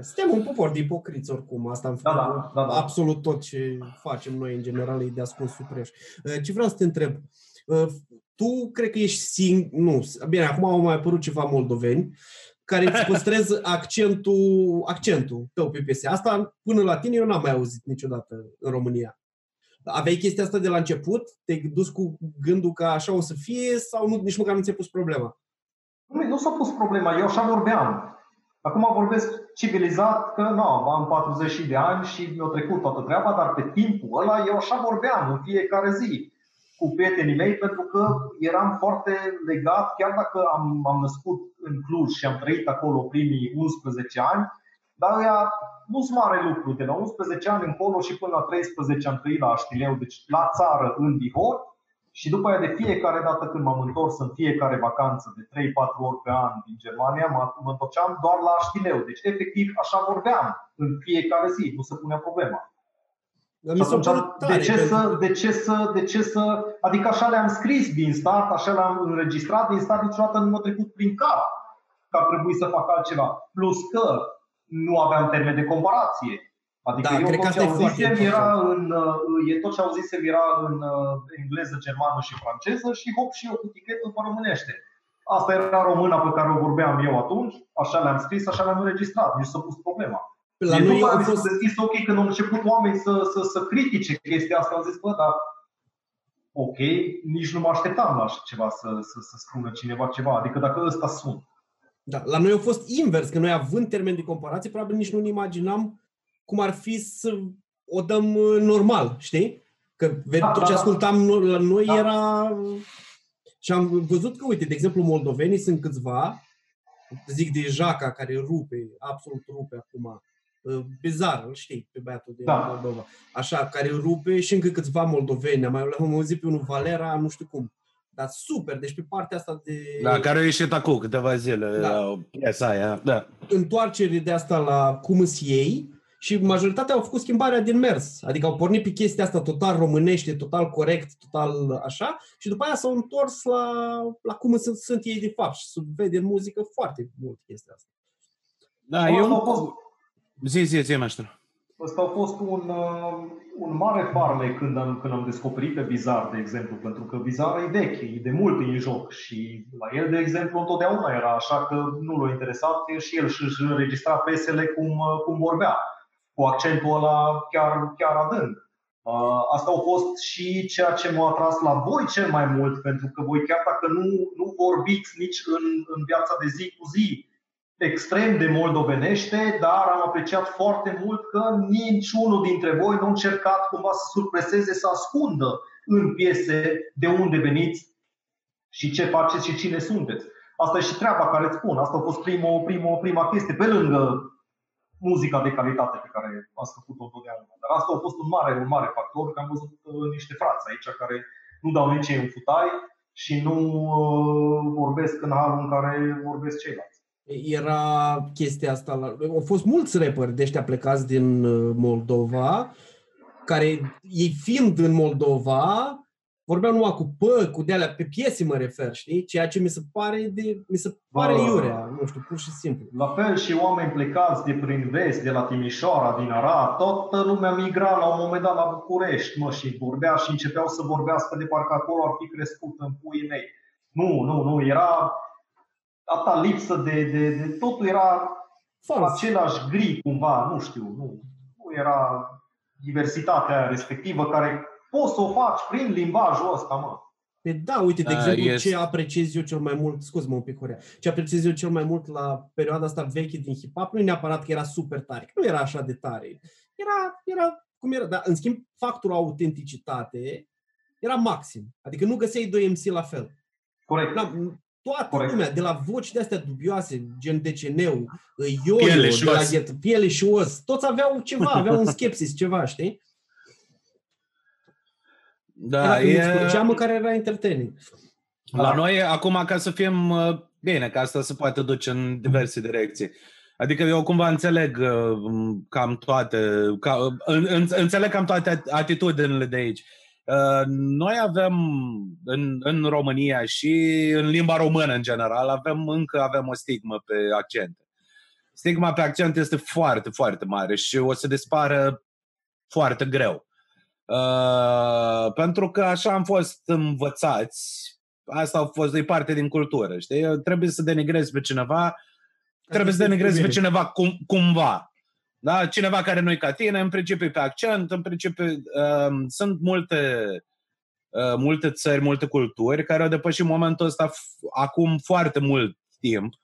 Suntem un popor de ipocriți oricum, asta în da, da, da, da. absolut tot ce facem noi în general e de ascuns supreș. Ce vreau să te întreb, tu cred că ești singur, nu, bine, acum au mai apărut ceva moldoveni, care îți păstrez accentul, accentul tău pe piese. Asta până la tine eu n-am mai auzit niciodată în România. Aveai chestia asta de la început? Te-ai dus cu gândul că așa o să fie sau nu, nici măcar nu ți-ai pus problema? Nu, nu s-a pus problema, eu așa vorbeam. Acum vorbesc civilizat că nu, am 40 de ani și mi-a trecut toată treaba, dar pe timpul ăla eu așa vorbeam în fiecare zi cu prietenii mei pentru că eram foarte legat, chiar dacă am, am născut în Cluj și am trăit acolo primii 11 ani, dar ea nu sunt mare lucru. De la 11 ani încolo și până la 13 am trăit la Aștileu, deci la țară, în Bihor. Și după aia de fiecare dată când m-am întors în fiecare vacanță de 3-4 ori pe an din Germania, mă, mă întorceam doar la Aștileu. Deci efectiv așa vorbeam în fiecare zi, nu se punea problema. Mi atunci, de, ce să, de, ce să, de ce să, adică așa le-am scris din start, așa le-am înregistrat din start, niciodată nu m-a trecut prin cap că ar trebui să fac altceva. Plus că nu aveam termen de comparație. Adică da, eu tot ce auzisem era în, e tot ce auzisem era în uh, engleză, germană și franceză și hop și eu cu tichetul pe românește. Asta era româna pe care o vorbeam eu atunci, așa le-am scris, așa le-am înregistrat, nici s-a pus problema. La e noi a fost... zis ok când au început oameni să, să, să critique chestia asta, am zis, bă, dar ok, nici nu mă așteptam la așa ceva să, să, să spună cineva ceva, adică dacă ăsta sunt. Da, la noi a fost invers, că noi având termen de comparație, probabil nici nu ne imaginam cum ar fi să o dăm uh, normal, știi? Că da, tot ce da, da. ascultam da. la noi da. era... Și am văzut că, uite, de exemplu, moldovenii sunt câțiva, zic de Jaca, care rupe, absolut rupe acum, Uh, bizar, îl știi, pe băiatul din da. Moldova. Așa, care rupe și încă câțiva moldoveni. Am mai auzit pe unul Valera, nu știu cum. Dar super, deci pe partea asta de... Da, care a ieșit acum câteva zile, da. piesa aia, da. Întoarcere de asta la cum îți ei și majoritatea au făcut schimbarea din mers. Adică au pornit pe chestia asta total românește, total corect, total așa și după aia s-au întors la, la cum sunt, sunt ei de fapt și se vede în muzică foarte mult chestia asta. Da, eu... Zi, zi, zi, maestru. Ăsta a fost un, uh, un mare farme când am, când am descoperit pe Bizar, de exemplu, pentru că Bizar e vechi, e de mult în joc și la el, de exemplu, întotdeauna era așa că nu l-a interesat și el și își înregistra piesele cum, uh, cum vorbea, cu accentul ăla chiar, chiar adânc. Uh, asta a fost și ceea ce m-a atras la voi cel mai mult, pentru că voi chiar dacă nu, nu vorbiți nici în, în viața de zi cu zi, extrem de moldovenește, dar am apreciat foarte mult că niciunul dintre voi nu a încercat cumva să surpreseze, să ascundă în piese de unde veniți și ce faceți și cine sunteți. Asta e și treaba care îți spun. Asta a fost prima, prima, prima chestie, pe lângă muzica de calitate pe care ați făcut-o întotdeauna. Dar asta a fost un mare, un mare factor, că am văzut uh, niște frați aici care nu dau nici ei un futai și nu uh, vorbesc în halul în care vorbesc ceilalți era chestia asta. La... Au fost mulți rapperi de ăștia plecați din uh, Moldova, care ei fiind în Moldova, vorbeau numai cu pă, cu de pe piese mă refer, știi? Ceea ce mi se pare de, mi se pare da. iurea, nu știu, pur și simplu. La fel și oameni plecați de prin vest, de la Timișoara, din Arad, toată lumea migra la un moment dat la București, mă, și vorbea și începeau să vorbească de parcă acolo ar fi crescut în puii mei. Nu, nu, nu, era atâta lipsă de, de, de totul era Fals. același gri cumva, nu știu, nu, nu era diversitatea respectivă care poți să o faci prin limbajul ăsta, mă. Pe da, uite, de exemplu, yes. ce apreciez eu cel mai mult, scuz-mă un pic, Corea, ce apreciez eu cel mai mult la perioada asta veche din hip-hop, nu e neapărat că era super tare, că nu era așa de tare. Era, era cum era, dar în schimb, factorul autenticitate era maxim. Adică nu găseai doi MC la fel. Corect. Da, toată Corect. lumea, de la voci de astea dubioase, gen DCN-ul, Ioio, piele și de la Ghet, piele și os, toți aveau ceva, aveau un skepsis, ceva, știi? Da, era e... măcar era entertaining. La da. noi, acum, ca să fim uh, bine, ca asta se poate duce în diverse direcții. Adică eu cumva înțeleg uh, cam toate, ca, în, înțeleg cam toate atitudinile de aici. Uh, noi avem în, în România și în limba română în general, avem încă avem o stigmă pe accente. Stigma pe accent este foarte, foarte mare și o să dispară foarte greu. Uh, pentru că așa am fost învățați, asta a fost, e parte din cultură, știi? Trebuie să denigrezi pe cineva, trebuie să denigrezi pe cineva cum, cumva. Da? Cineva care nu e ca tine, în principiu pe accent, în principiu uh, sunt multe, uh, multe țări, multe culturi care au depășit momentul ăsta f- acum foarte mult timp,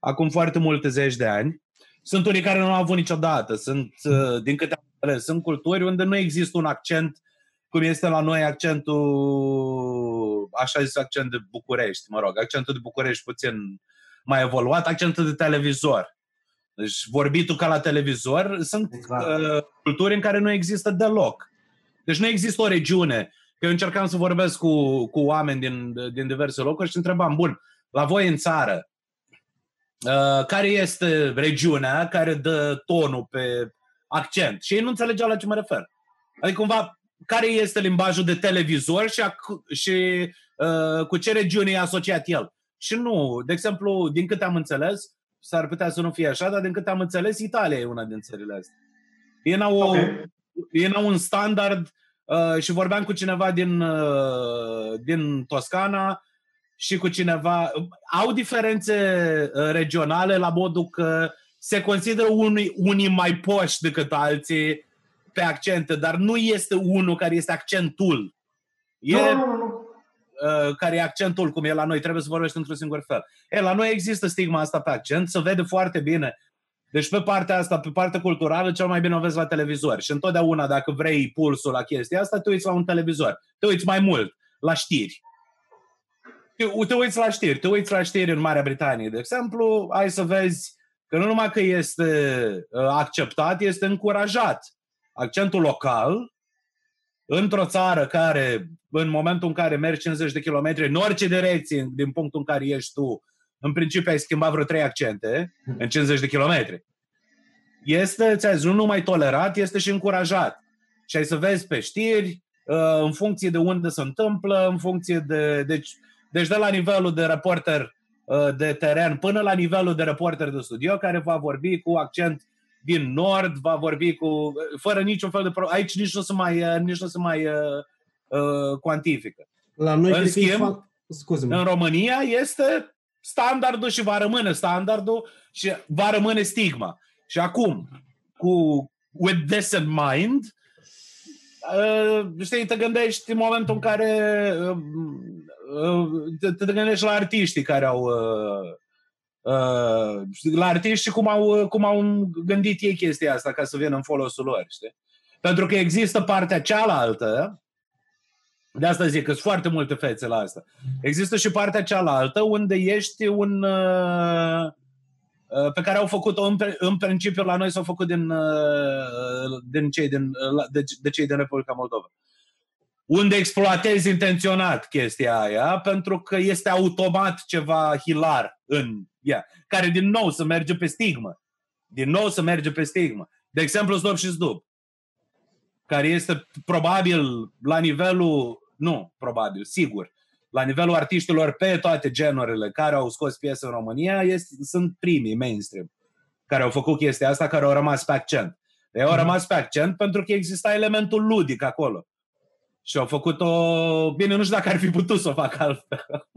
acum foarte multe zeci de ani. Sunt unii care nu au avut niciodată, sunt, uh, din câte am înțeles, sunt culturi unde nu există un accent cum este la noi accentul, așa zis, accent de București, mă rog, accentul de București puțin mai evoluat, accentul de televizor. Deci vorbitul ca la televizor sunt exact. uh, culturi în care nu există deloc. Deci nu există o regiune. Că eu încercam să vorbesc cu, cu oameni din, din diverse locuri și întrebam, bun, la voi în țară, uh, care este regiunea care dă tonul pe accent? Și ei nu înțelegeau la ce mă refer. Adică cumva, care este limbajul de televizor și, ac- și uh, cu ce regiune e asociat el? Și nu, de exemplu, din câte am înțeles, s-ar putea să nu fie așa, dar din câte am înțeles, Italia e una din țările astea. Ei n-au, okay. ei n-au un standard uh, și vorbeam cu cineva din, uh, din Toscana și cu cineva... Au diferențe uh, regionale la modul că se consideră unii, unii mai poși decât alții pe accente, dar nu este unul care este accentul. E, Nu, nu, nu. uh, care e accentul cum e la noi, trebuie să vorbești într-un singur fel. E, la noi există stigma asta pe accent, se vede foarte bine. Deci pe partea asta, pe partea culturală, cel mai bine o vezi la televizor. Și întotdeauna, dacă vrei pulsul la chestia asta, te uiți la un televizor. Te uiți mai mult la știri. Te, te uiți la știri. Te uiți la știri în Marea Britanie, de exemplu, ai să vezi că nu numai că este uh, acceptat, este încurajat. Accentul local, într-o țară care, în momentul în care mergi 50 de kilometri, în orice direcție, din punctul în care ești tu, în principiu ai schimbat vreo trei accente în 50 de kilometri. Este, ți nu numai tolerat, este și încurajat. Și ai să vezi pe știri, uh, în funcție de unde se întâmplă, în funcție de... Deci, deci de la nivelul de reporter uh, de teren până la nivelul de reporter de studio, care va vorbi cu accent din nord, va vorbi cu... fără niciun fel de... Pro- Aici nici nu se mai, uh, nici nu se mai uh, uh, cuantifică. La noi, În cred că e schimb, fa- scuze-mă. În România este standardul și va rămâne standardul și va rămâne stigma. Și acum, cu with this in mind, uh, știi, te gândești în momentul în care uh, uh, te, te gândești la artiștii care au uh, uh, la artiști și cum au, cum au gândit ei chestia asta ca să vină în folosul lor, știi? Pentru că există partea cealaltă de asta zic că sunt foarte multe fețe la asta. Există și partea cealaltă unde ești un... Uh, uh, pe care au făcut-o în, pre- în principiu la noi s-au făcut din, uh, din cei din, uh, la- de, de cei din Republica Moldova. Unde exploatezi intenționat chestia aia pentru că este automat ceva hilar în ea, care din nou să merge pe stigmă. Din nou să merge pe stigmă. De exemplu, Zdop și Zdub care este probabil la nivelul, nu probabil, sigur, la nivelul artiștilor pe toate genurile care au scos piese în România, este, sunt primii mainstream care au făcut chestia asta, care au rămas pe accent. Ei au rămas pe accent pentru că exista elementul ludic acolo. Și au făcut-o... Bine, nu știu dacă ar fi putut să o facă altfel.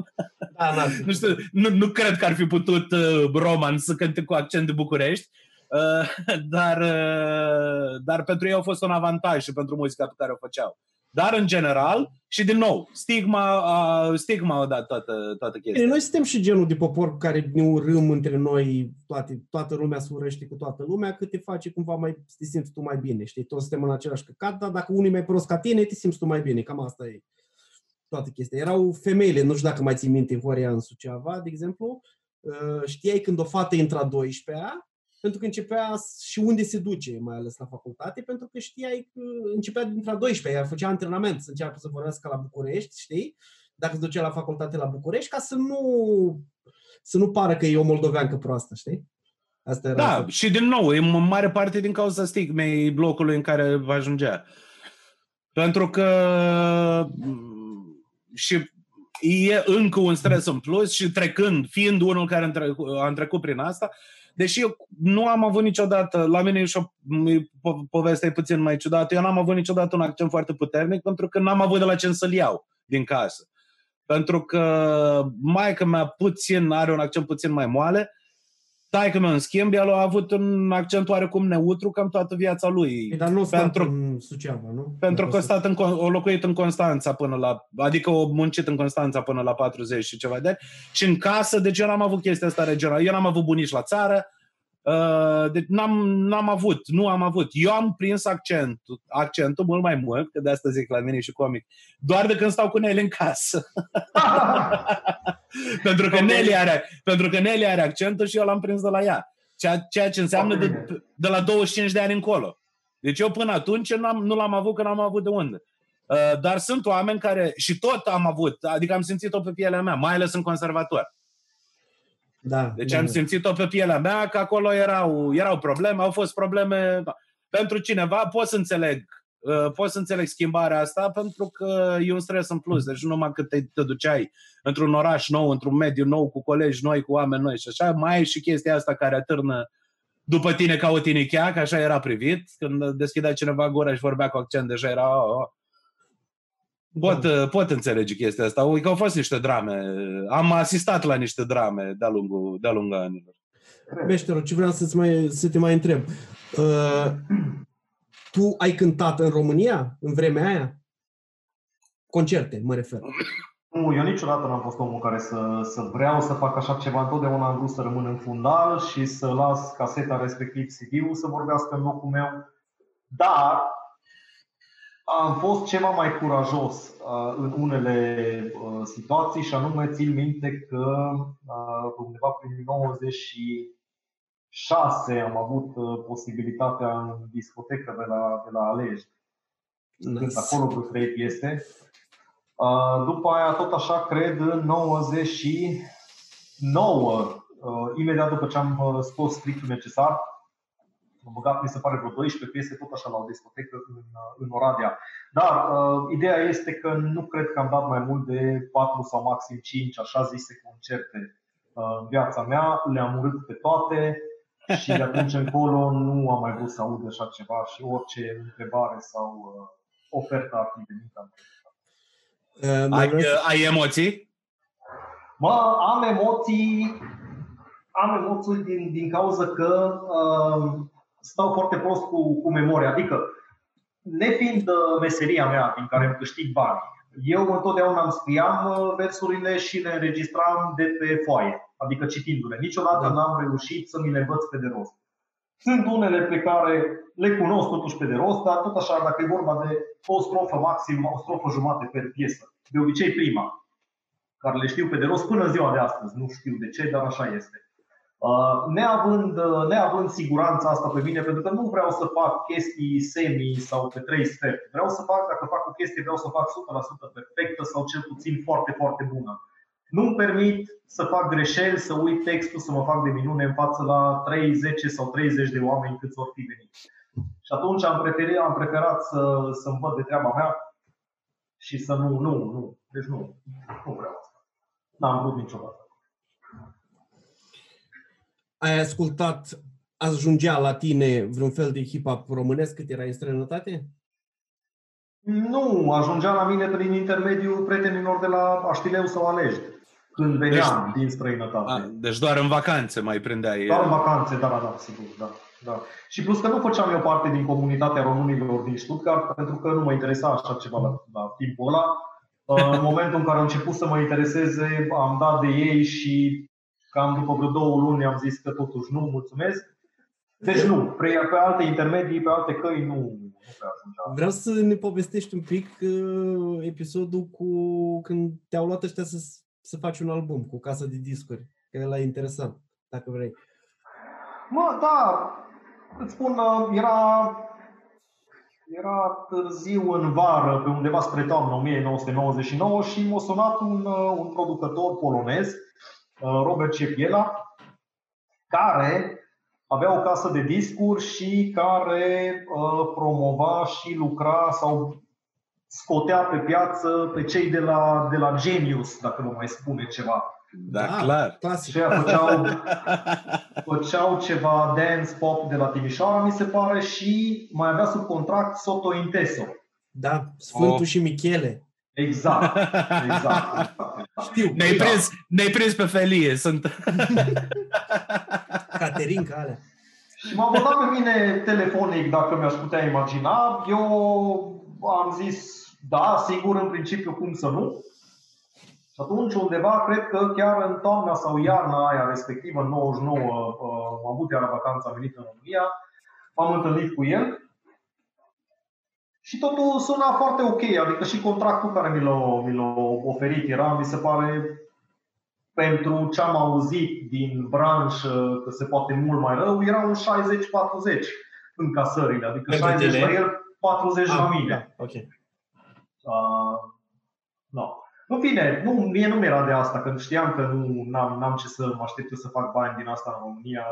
Da, da. nu, știu, nu, nu cred că ar fi putut uh, Roman să cânte cu accent de București, uh, dar, uh, dar pentru ei a fost un avantaj și pentru muzica pe care o făceau. Dar, în general, și din nou, stigma, uh, stigma a dat toată, toată Bine, chestia. noi suntem și genul de popor cu care ne urâm între noi, toate, toată lumea se urăște cu toată lumea, cât te face cumva mai, să te simți tu mai bine, știi? Toți suntem în același căcat, dar dacă unul e mai prost ca tine, te simți tu mai bine, cam asta e toată chestia. Erau femeile, nu știu dacă mai ții minte, Horia în Suceava, de exemplu, uh, știai când o fată intra a 12-a, pentru că începea s- și unde se duce, mai ales la facultate, pentru că știai că începea dintre a 12 ea făcea antrenament să înceapă să vorbească la București, știi? Dacă se ducea la facultate la București, ca să nu, să nu pară că e o moldoveancă proastă, știi? Asta era. Da, și din nou, e în mare parte din cauza stigmei blocului în care va ajungea. Pentru că m, și e încă un stres în plus și trecând, fiind unul care a între- a trecut prin asta, Deși eu nu am avut niciodată, la mine e și o po- poveste puțin mai ciudată, eu n-am avut niciodată un accent foarte puternic pentru că n-am avut de la ce să-l iau din casă. Pentru că maica mea puțin are un accent puțin mai moale, Taică meu, în schimb, el a avut un accent oarecum neutru cam toată viața lui. Păi, dar nu pentru, în Suceava, nu? Pentru că a stat în, o locuit în Constanța până la, adică o muncit în Constanța până la 40 și ceva de ani. Și în casă, deci eu n-am avut chestia asta regională. Eu n-am avut bunici la țară, Uh, deci n-am, n-am avut, nu am avut. Eu am prins accentul, accentul mult mai mult, că de asta zic la mine și comic, doar de când stau cu Nelly în casă. pentru, că Nelly are, pentru că Nelly are accentul și eu l-am prins de la ea. Ceea, ceea ce înseamnă de, de la 25 de ani încolo. Deci eu până atunci n-am, nu l-am avut, că n-am avut de unde. Uh, dar sunt oameni care, și tot am avut, adică am simțit-o pe pielea mea, mai ales în conservator. Da, deci da, am da. simțit-o pe pielea mea că acolo erau, erau probleme, au fost probleme. Pentru cineva pot să înțeleg uh, pot să înțeleg schimbarea asta pentru că e un stres în plus. Deci numai cât te, te duceai într-un oraș nou, într-un mediu nou, cu colegi noi, cu oameni noi și așa, mai e și chestia asta care atârnă după tine ca o tinichea, că așa era privit. Când deschidea cineva gura și vorbea cu accent, deja era... Oh, oh. Pot, da. pot înțelege chestia asta. Că au fost niște drame. Am asistat la niște drame de-a lungul, de-a lungul anilor. Meștero, ce vreau să, mai, să te mai întreb. Uh, tu ai cântat în România în vremea aia? Concerte, mă refer. Nu, eu niciodată n-am fost omul care să, să vreau să fac așa ceva. Întotdeauna am vrut să rămân în fundal și să las caseta respectiv CD-ul să vorbească în locul meu. Dar am fost ceva mai curajos uh, în unele uh, situații și anume țin minte că uh, undeva prin 96 am avut posibilitatea în discotecă de la, de la Alej. Nice. acolo vreo trei piese. După aia, tot așa, cred, în 99, imediat după ce am scos strictul necesar, am băgat, mi se pare, vreo 12 piese tot așa la o discotecă în, în Oradea. Dar uh, ideea este că nu cred că am dat mai mult de 4 sau maxim 5 așa zise concerte uh, în viața mea. Le-am urât pe toate și de atunci încolo nu am mai vrut să aud așa ceva și orice întrebare sau uh, ofertă ar fi venit am uh, ai, uh, ai emoții? Mă, am emoții am emoții din, din cauza că uh, stau foarte prost cu, cu memoria. Adică, nefiind uh, meseria mea din care îmi câștig bani, eu întotdeauna îmi scriam uh, versurile și le înregistram de pe foaie, adică citindu-le. Niciodată da. n-am reușit să mi le învăț pe de rost. Sunt unele pe care le cunosc totuși pe de rost, dar tot așa, dacă e vorba de o strofă maxim, o strofă jumate per piesă, de obicei prima, care le știu pe de rost până ziua de astăzi, nu știu de ce, dar așa este. Uh, neavând, uh, neavând siguranța asta pe mine, pentru că nu vreau să fac chestii semi sau pe trei sferturi. Vreau să fac, dacă fac o chestie, vreau să fac 100% perfectă sau cel puțin foarte, foarte bună. Nu-mi permit să fac greșeli, să uit textul, să mă fac de minune în față la 3, 10 sau 30 de oameni câți vor fi venit. Și atunci am preferat, am preferat să, să-mi văd de treaba mea și să nu, nu, nu. Deci nu, nu vreau asta. N-am vrut niciodată ai ascultat, ajungea la tine vreun fel de hip-hop românesc cât era în străinătate? Nu, ajungea la mine prin intermediul prietenilor de la Aștileu sau Alej, când veneam deci, din străinătate. A, deci doar în vacanțe mai prindeai... Doar în vacanțe, da, da, da, sigur, da. da. Și plus că nu făceam eu parte din comunitatea românilor din Stuttgart, pentru că nu mă interesa așa ceva la, la timpul ăla. În momentul în care am început să mă intereseze, am dat de ei și Cam după vreo două luni am zis că totuși nu, mulțumesc. Deci nu, pe, pe alte intermedii, pe alte căi nu, nu prea ajungea. Vreau să ne povestești un pic uh, episodul cu când te-au luat ăștia să, să faci un album cu casa de discuri. Că ăla e interesant, dacă vrei. Mă, da, îți spun, uh, era, era târziu în vară, pe undeva spre toamnă 1999 și m-a sunat un, uh, un producător polonez Uh, Robert Cepiela, care avea o casă de discuri și care uh, promova și lucra sau scotea pe piață pe cei de la, de la Genius, dacă nu mai spune ceva. Da, da clar. Clasic. Și făceau, făceau ceva dance pop de la Timișoara, mi se pare, și mai avea sub contract Soto Inteso. Da, Sfântul oh. și Michele. Exact, exact. Știu. Ne-ai, da. prins, ne-ai prins pe felie, sunt... Caterinca alea. Și m-a votat pe mine telefonic dacă mi-aș putea imagina. Eu am zis, da, sigur, în principiu, cum să nu. Și atunci, undeva, cred că chiar în toamna sau iarna aia respectivă, în 99, uh, am avut iară vacanță, am venit în România, m-am întâlnit cu el și totul suna foarte ok, adică și contractul care mi l-a, mi l-a oferit era, mi se pare, pentru ce am auzit din branșă că se poate mult mai rău, era un 60-40 în casările, adică pentru 60 tine? la el, 40 ah, la mine. Da, ok. Uh, no. În fine, nu, mie nu mi-era de asta, că știam că nu n-am, n-am ce să mă aștept să fac bani din asta în România.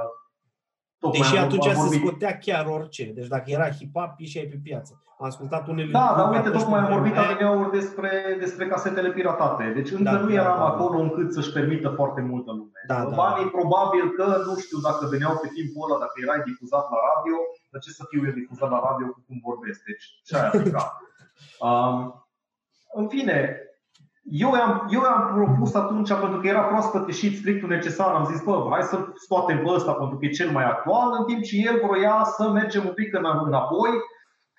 Tocmai Deși atunci se scotea chiar orice. Deci dacă era hip-hop, ieșeai pe piață. Am ascultat unele... Da, dar uite, tocmai am vorbit adineauri despre, despre casetele piratate. Deci încă da, nu da, eram da, acolo da. încât să-și permită foarte multă lume. Da, da, Banii da. probabil că, nu știu dacă veneau pe timpul ăla, dacă erai difuzat la radio, de ce să fiu eu difuzat la radio cu cum vorbesc? Deci ce ai um, În fine, eu am, eu am propus atunci, pentru că era proaspăt ieșit strictul necesar, am zis, bă, hai să scoatem pe ăsta pentru că e cel mai actual, în timp ce el vroia să mergem un pic înapoi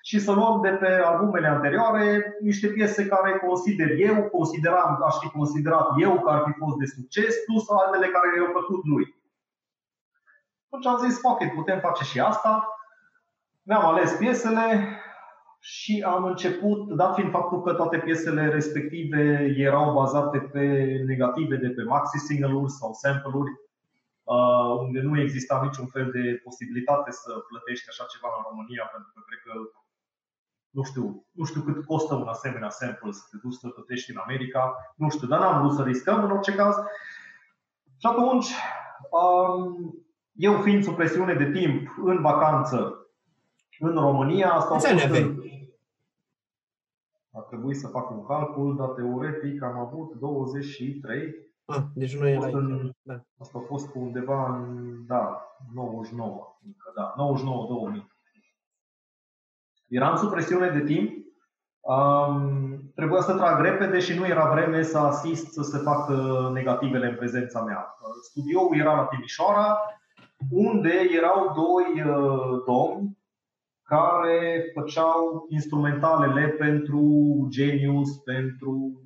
și să luăm de pe albumele anterioare niște piese care consider eu, consideram, aș fi considerat eu că ar fi fost de succes, plus altele care i-au plăcut lui. Atunci am zis, fuck it, putem face și asta. Mi-am ales piesele, și am început, dat fiind faptul că toate piesele respective erau bazate pe negative de pe maxi single-uri sau sample-uri, uh, unde nu exista niciun fel de posibilitate să plătești așa ceva în România, pentru că cred că nu știu, nu știu cât costă un asemenea sample să te duci să plătești în America, nu știu, dar n-am vrut să riscăm în orice caz. Și atunci, um, eu fiind sub presiune de timp în vacanță în România, asta Câți ani aveai? A trebuit să fac un calcul, dar teoretic am avut 23. Ah, deci nu era în, da. Asta a fost cu undeva în, da, 99, încă, da, 99-2000. Eram sub presiune de timp, um, trebuia să trag repede și nu era vreme să asist să se facă negativele în prezența mea. Studioul era la Timișoara, unde erau doi uh, domni care făceau instrumentalele pentru Genius, pentru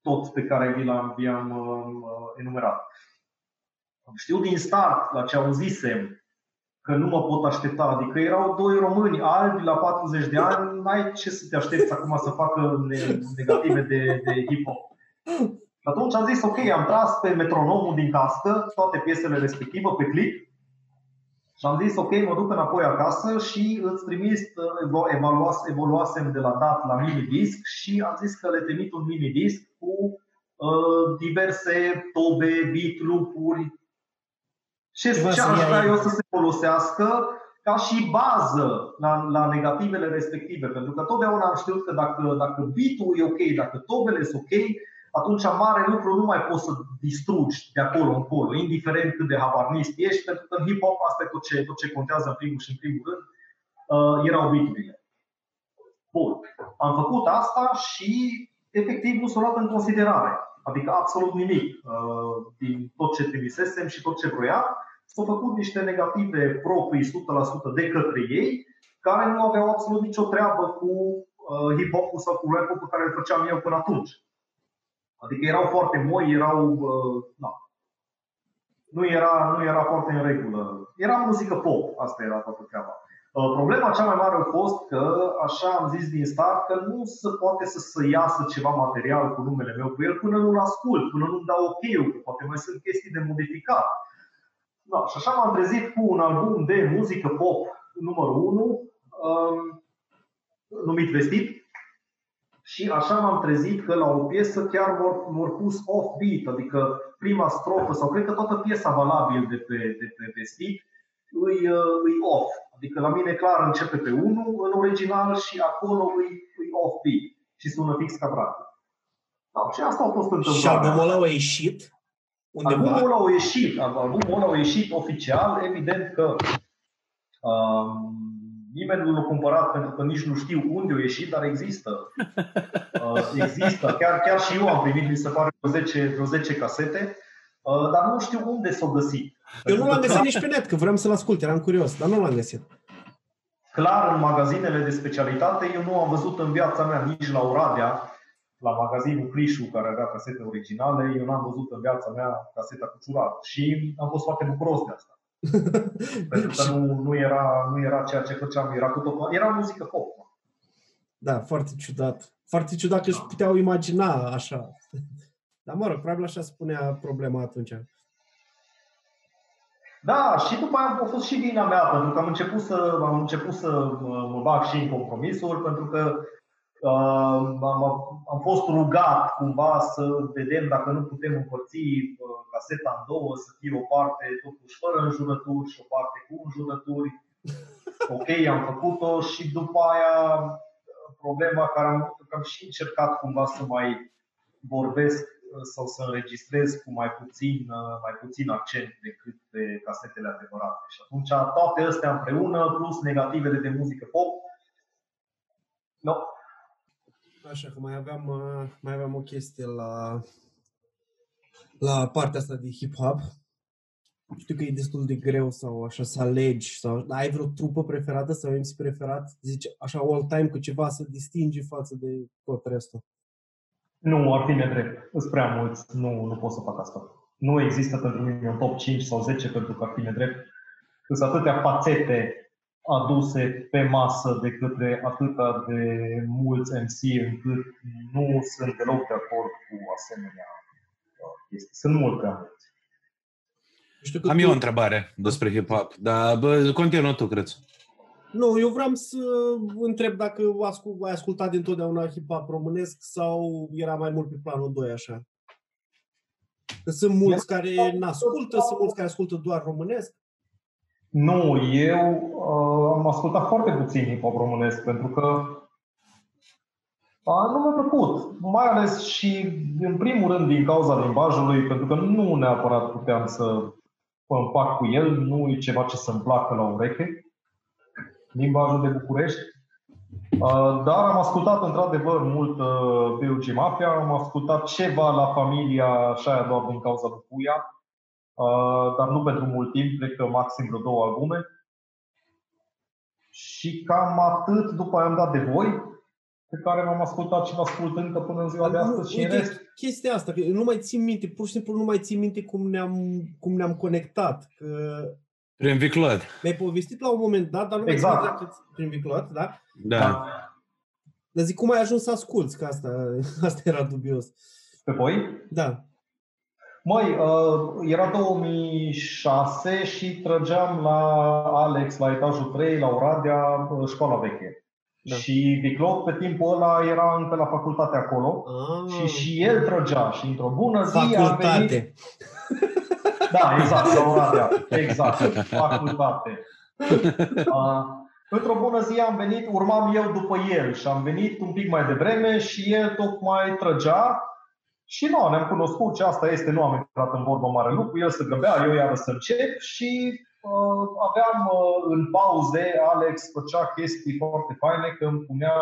toți pe care vi l-am uh, enumerat. Știu din start la ce auzisem că nu mă pot aștepta. Adică erau doi români albi la 40 de ani, n-ai ce să te aștepți acum să facă negative de, de hip-hop. Și atunci am zis, ok, am tras pe metronomul din cască toate piesele respective pe clip și am zis, ok, mă duc înapoi acasă și îți trimis, uh, evaluas, evoluasem de la dat la mini-disc și am zis că le trimit un mini-disc cu uh, diverse tobe, beat, loop-uri, ce, ce aș vrea eu să se folosească ca și bază la, la negativele respective. Pentru că totdeauna am știut că dacă, dacă beat-ul e ok, dacă tobele sunt ok, atunci mare lucru nu mai poți să distrugi de acolo încolo, indiferent cât de habarnist ești, pentru că în hip-hop asta e tot ce, tot ce contează în primul și în primul rând, uh, erau beat Bun. Am făcut asta și efectiv nu s-a luat în considerare. Adică absolut nimic uh, din tot ce trimisesem și tot ce vroia. S-au făcut niște negative proprii 100% de către ei, care nu aveau absolut nicio treabă cu uh, hip-hop-ul sau cu rap-ul pe care îl făceam eu până atunci. Adică erau foarte moi, erau. Na, nu, era, nu era foarte în regulă. Era muzică pop, asta era toată treaba. Problema cea mai mare a fost că, așa am zis din start, că nu se poate să se iasă ceva material cu numele meu pe el până nu-l ascult, până nu-mi dau ok că poate mai sunt chestii de modificat. Da, și așa m-am trezit cu un album de muzică pop numărul 1, um, numit Vestit, și așa m-am trezit că la o piesă chiar m-au pus off-beat, adică prima strofă sau cred că toată piesa valabil de pe, de pe vestit îi, uh, îi off. Adică la mine clar începe pe 1 în original și acolo îi, îi off-beat și sună fix ca dracu. Da, și asta a fost întâmplarea. Și albumul ăla a ieșit? undeva? Albumul ăla a ieșit, albumul ăla a ieșit oficial, evident că um, nimeni nu l-a cumpărat pentru că nici nu știu unde a ieșit, dar există. Uh, există. Chiar, chiar și eu am primit, mi se pare, vreo 10, vreo 10 casete, uh, dar nu știu unde s-au găsit. Eu nu l-am găsit nici pe net, că vreau să-l ascult, eram curios, dar nu l-am găsit. Clar, în magazinele de specialitate, eu nu am văzut în viața mea nici la Oradea, la magazinul Crișu, care avea casete originale, eu n-am văzut în viața mea caseta cu ciurat. Și am fost foarte bucuros de asta. Pentru că nu, nu, era, nu era ceea ce făceam, era, cu tot, era muzică pop. Da, foarte ciudat. Foarte ciudat că își puteau imagina așa. Dar mă rog, probabil așa spunea problema atunci. Da, și după aia a fost și vina mea, pentru că am început să, am început să mă, mă bag și în compromisuri, pentru că uh, am, am fost rugat cumva să vedem dacă nu putem împărți uh, caseta în două, să fie o parte totuși fără înjurături și o parte cu înjurături. Ok, am făcut-o și după aia problema care am, că am și încercat cumva să mai vorbesc sau să înregistrez cu mai puțin, mai puțin accent decât pe casetele adevărate. Și atunci toate astea împreună, plus negativele de muzică pop, no. Așa că mai aveam, mai aveam o chestie la, la partea asta de hip-hop. Știu că e destul de greu sau așa să alegi sau ai vreo trupă preferată sau MC preferat? Zici așa all time cu ceva să distingi față de tot restul. Nu, ar fi nedrept. Sunt prea mulți. Nu, nu pot să fac asta. Nu există pentru mine un top 5 sau 10 pentru că ar fi nedrept. Sunt atâtea fațete aduse pe masă de către atâta de mulți MC încât nu sunt deloc de acord cu asemenea uh, chestii. Sunt mult prea mulți. Știu că Am tu... eu o întrebare despre hip-hop, dar bă, continuă tu, cred. Nu, eu vreau să întreb dacă ai ascultat dintotdeauna hip-hop românesc sau era mai mult pe planul 2 așa. Că sunt mulți care nu ascultă, sunt mulți care ascultă doar românesc. Nu, eu uh, am ascultat foarte puțin hip-hop românesc pentru că uh, nu mi-a plăcut. Mai ales și, în primul rând, din cauza limbajului, pentru că nu neapărat puteam să mă împac cu el, nu e ceva ce să-mi placă la ureche limbajul de București. Uh, dar am ascultat într-adevăr mult BUG uh, Mafia, am ascultat ceva la familia Șaia doar din cauza lui Puia, uh, dar nu pentru mult timp, cred că maxim vreo două albume. Și cam atât după aia am dat de voi, pe care m-am ascultat și vă ascult încă până în ziua de astăzi și în rest. Chestia asta, că nu mai țin minte, pur și simplu nu mai țin minte cum ne-am, cum ne-am conectat. Că prin Viclot. Mi-ai povestit la un moment dat, dar nu exact. mai exact prin Viclot, da? Da. da. Dar zic, cum ai ajuns să asculți? Că asta, asta era dubios. Pe voi? Da. Măi, uh, era 2006 și trăgeam la Alex, la etajul 3, la Oradea, uh, școala veche. Da. Și Viclot pe timpul ăla era încă la facultate acolo ah. și și el trăgea și într-o bună zi facultate. a venit... Da, exact, la Oradea. Exact, facultate. Uh, într-o bună zi am venit, urmam eu după el și am venit un pic mai devreme și el tocmai trăgea și nu, ne-am cunoscut ce asta este, nu am intrat în vorbă mare lucru, el se grăbea, eu iară să încep și uh, aveam uh, în pauze, Alex făcea chestii foarte faine că îmi punea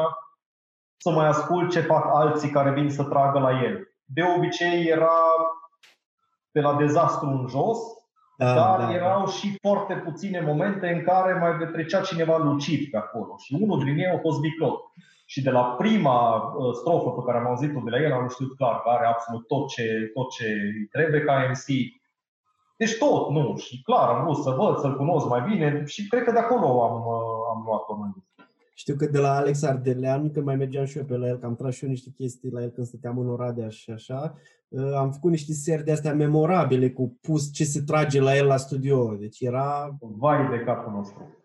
să mai ascult ce fac alții care vin să tragă la el. De obicei era pe la dezastru în jos, da, dar da, erau da. și foarte puține momente în care mai trecea cineva lucid pe acolo. Și unul din ei a fost Biclot. Și de la prima uh, strofă pe care am auzit-o de la el, am știut clar că are absolut tot ce, tot ce trebuie ca MC. Deci tot, nu. Și clar, am vrut să văd, să-l cunosc mai bine și cred că de acolo am, uh, am luat-o mai știu că de la Alex Ardelean, când mai mergeam și eu pe la el, că am tras și eu niște chestii la el când stăteam în Oradea și așa, uh, am făcut niște seri de astea memorabile cu pus ce se trage la el la studio. Deci era... Vai de capul nostru.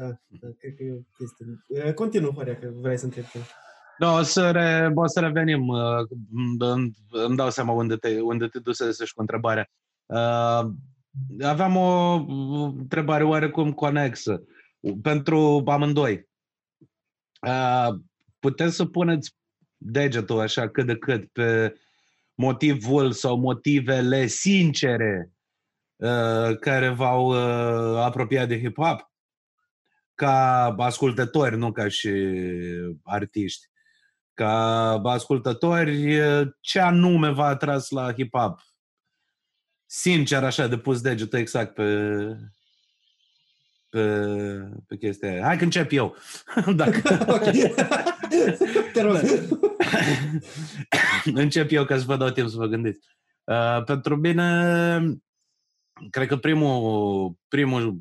Da, da cred că e o chestie. Uh, continuă, Horia, că vrei să întreb Da, o să, re, o să revenim. Uh, îmi, îmi dau seama unde te, unde te dusese și cu întrebarea. Aveam o întrebare oarecum conexă pentru amândoi puteți să puneți degetul așa cât de cât pe motivul sau motivele sincere uh, care v-au uh, apropiat de hip-hop? Ca ascultători, nu ca și artiști. Ca ascultători, ce anume v-a atras la hip-hop? Sincer, așa, de pus degetul exact pe, pe, pe chestia aia. Hai că încep eu. Dacă... Te rog. încep eu ca să vă dau timp să vă gândiți. Uh, pentru mine, cred că primul, primul,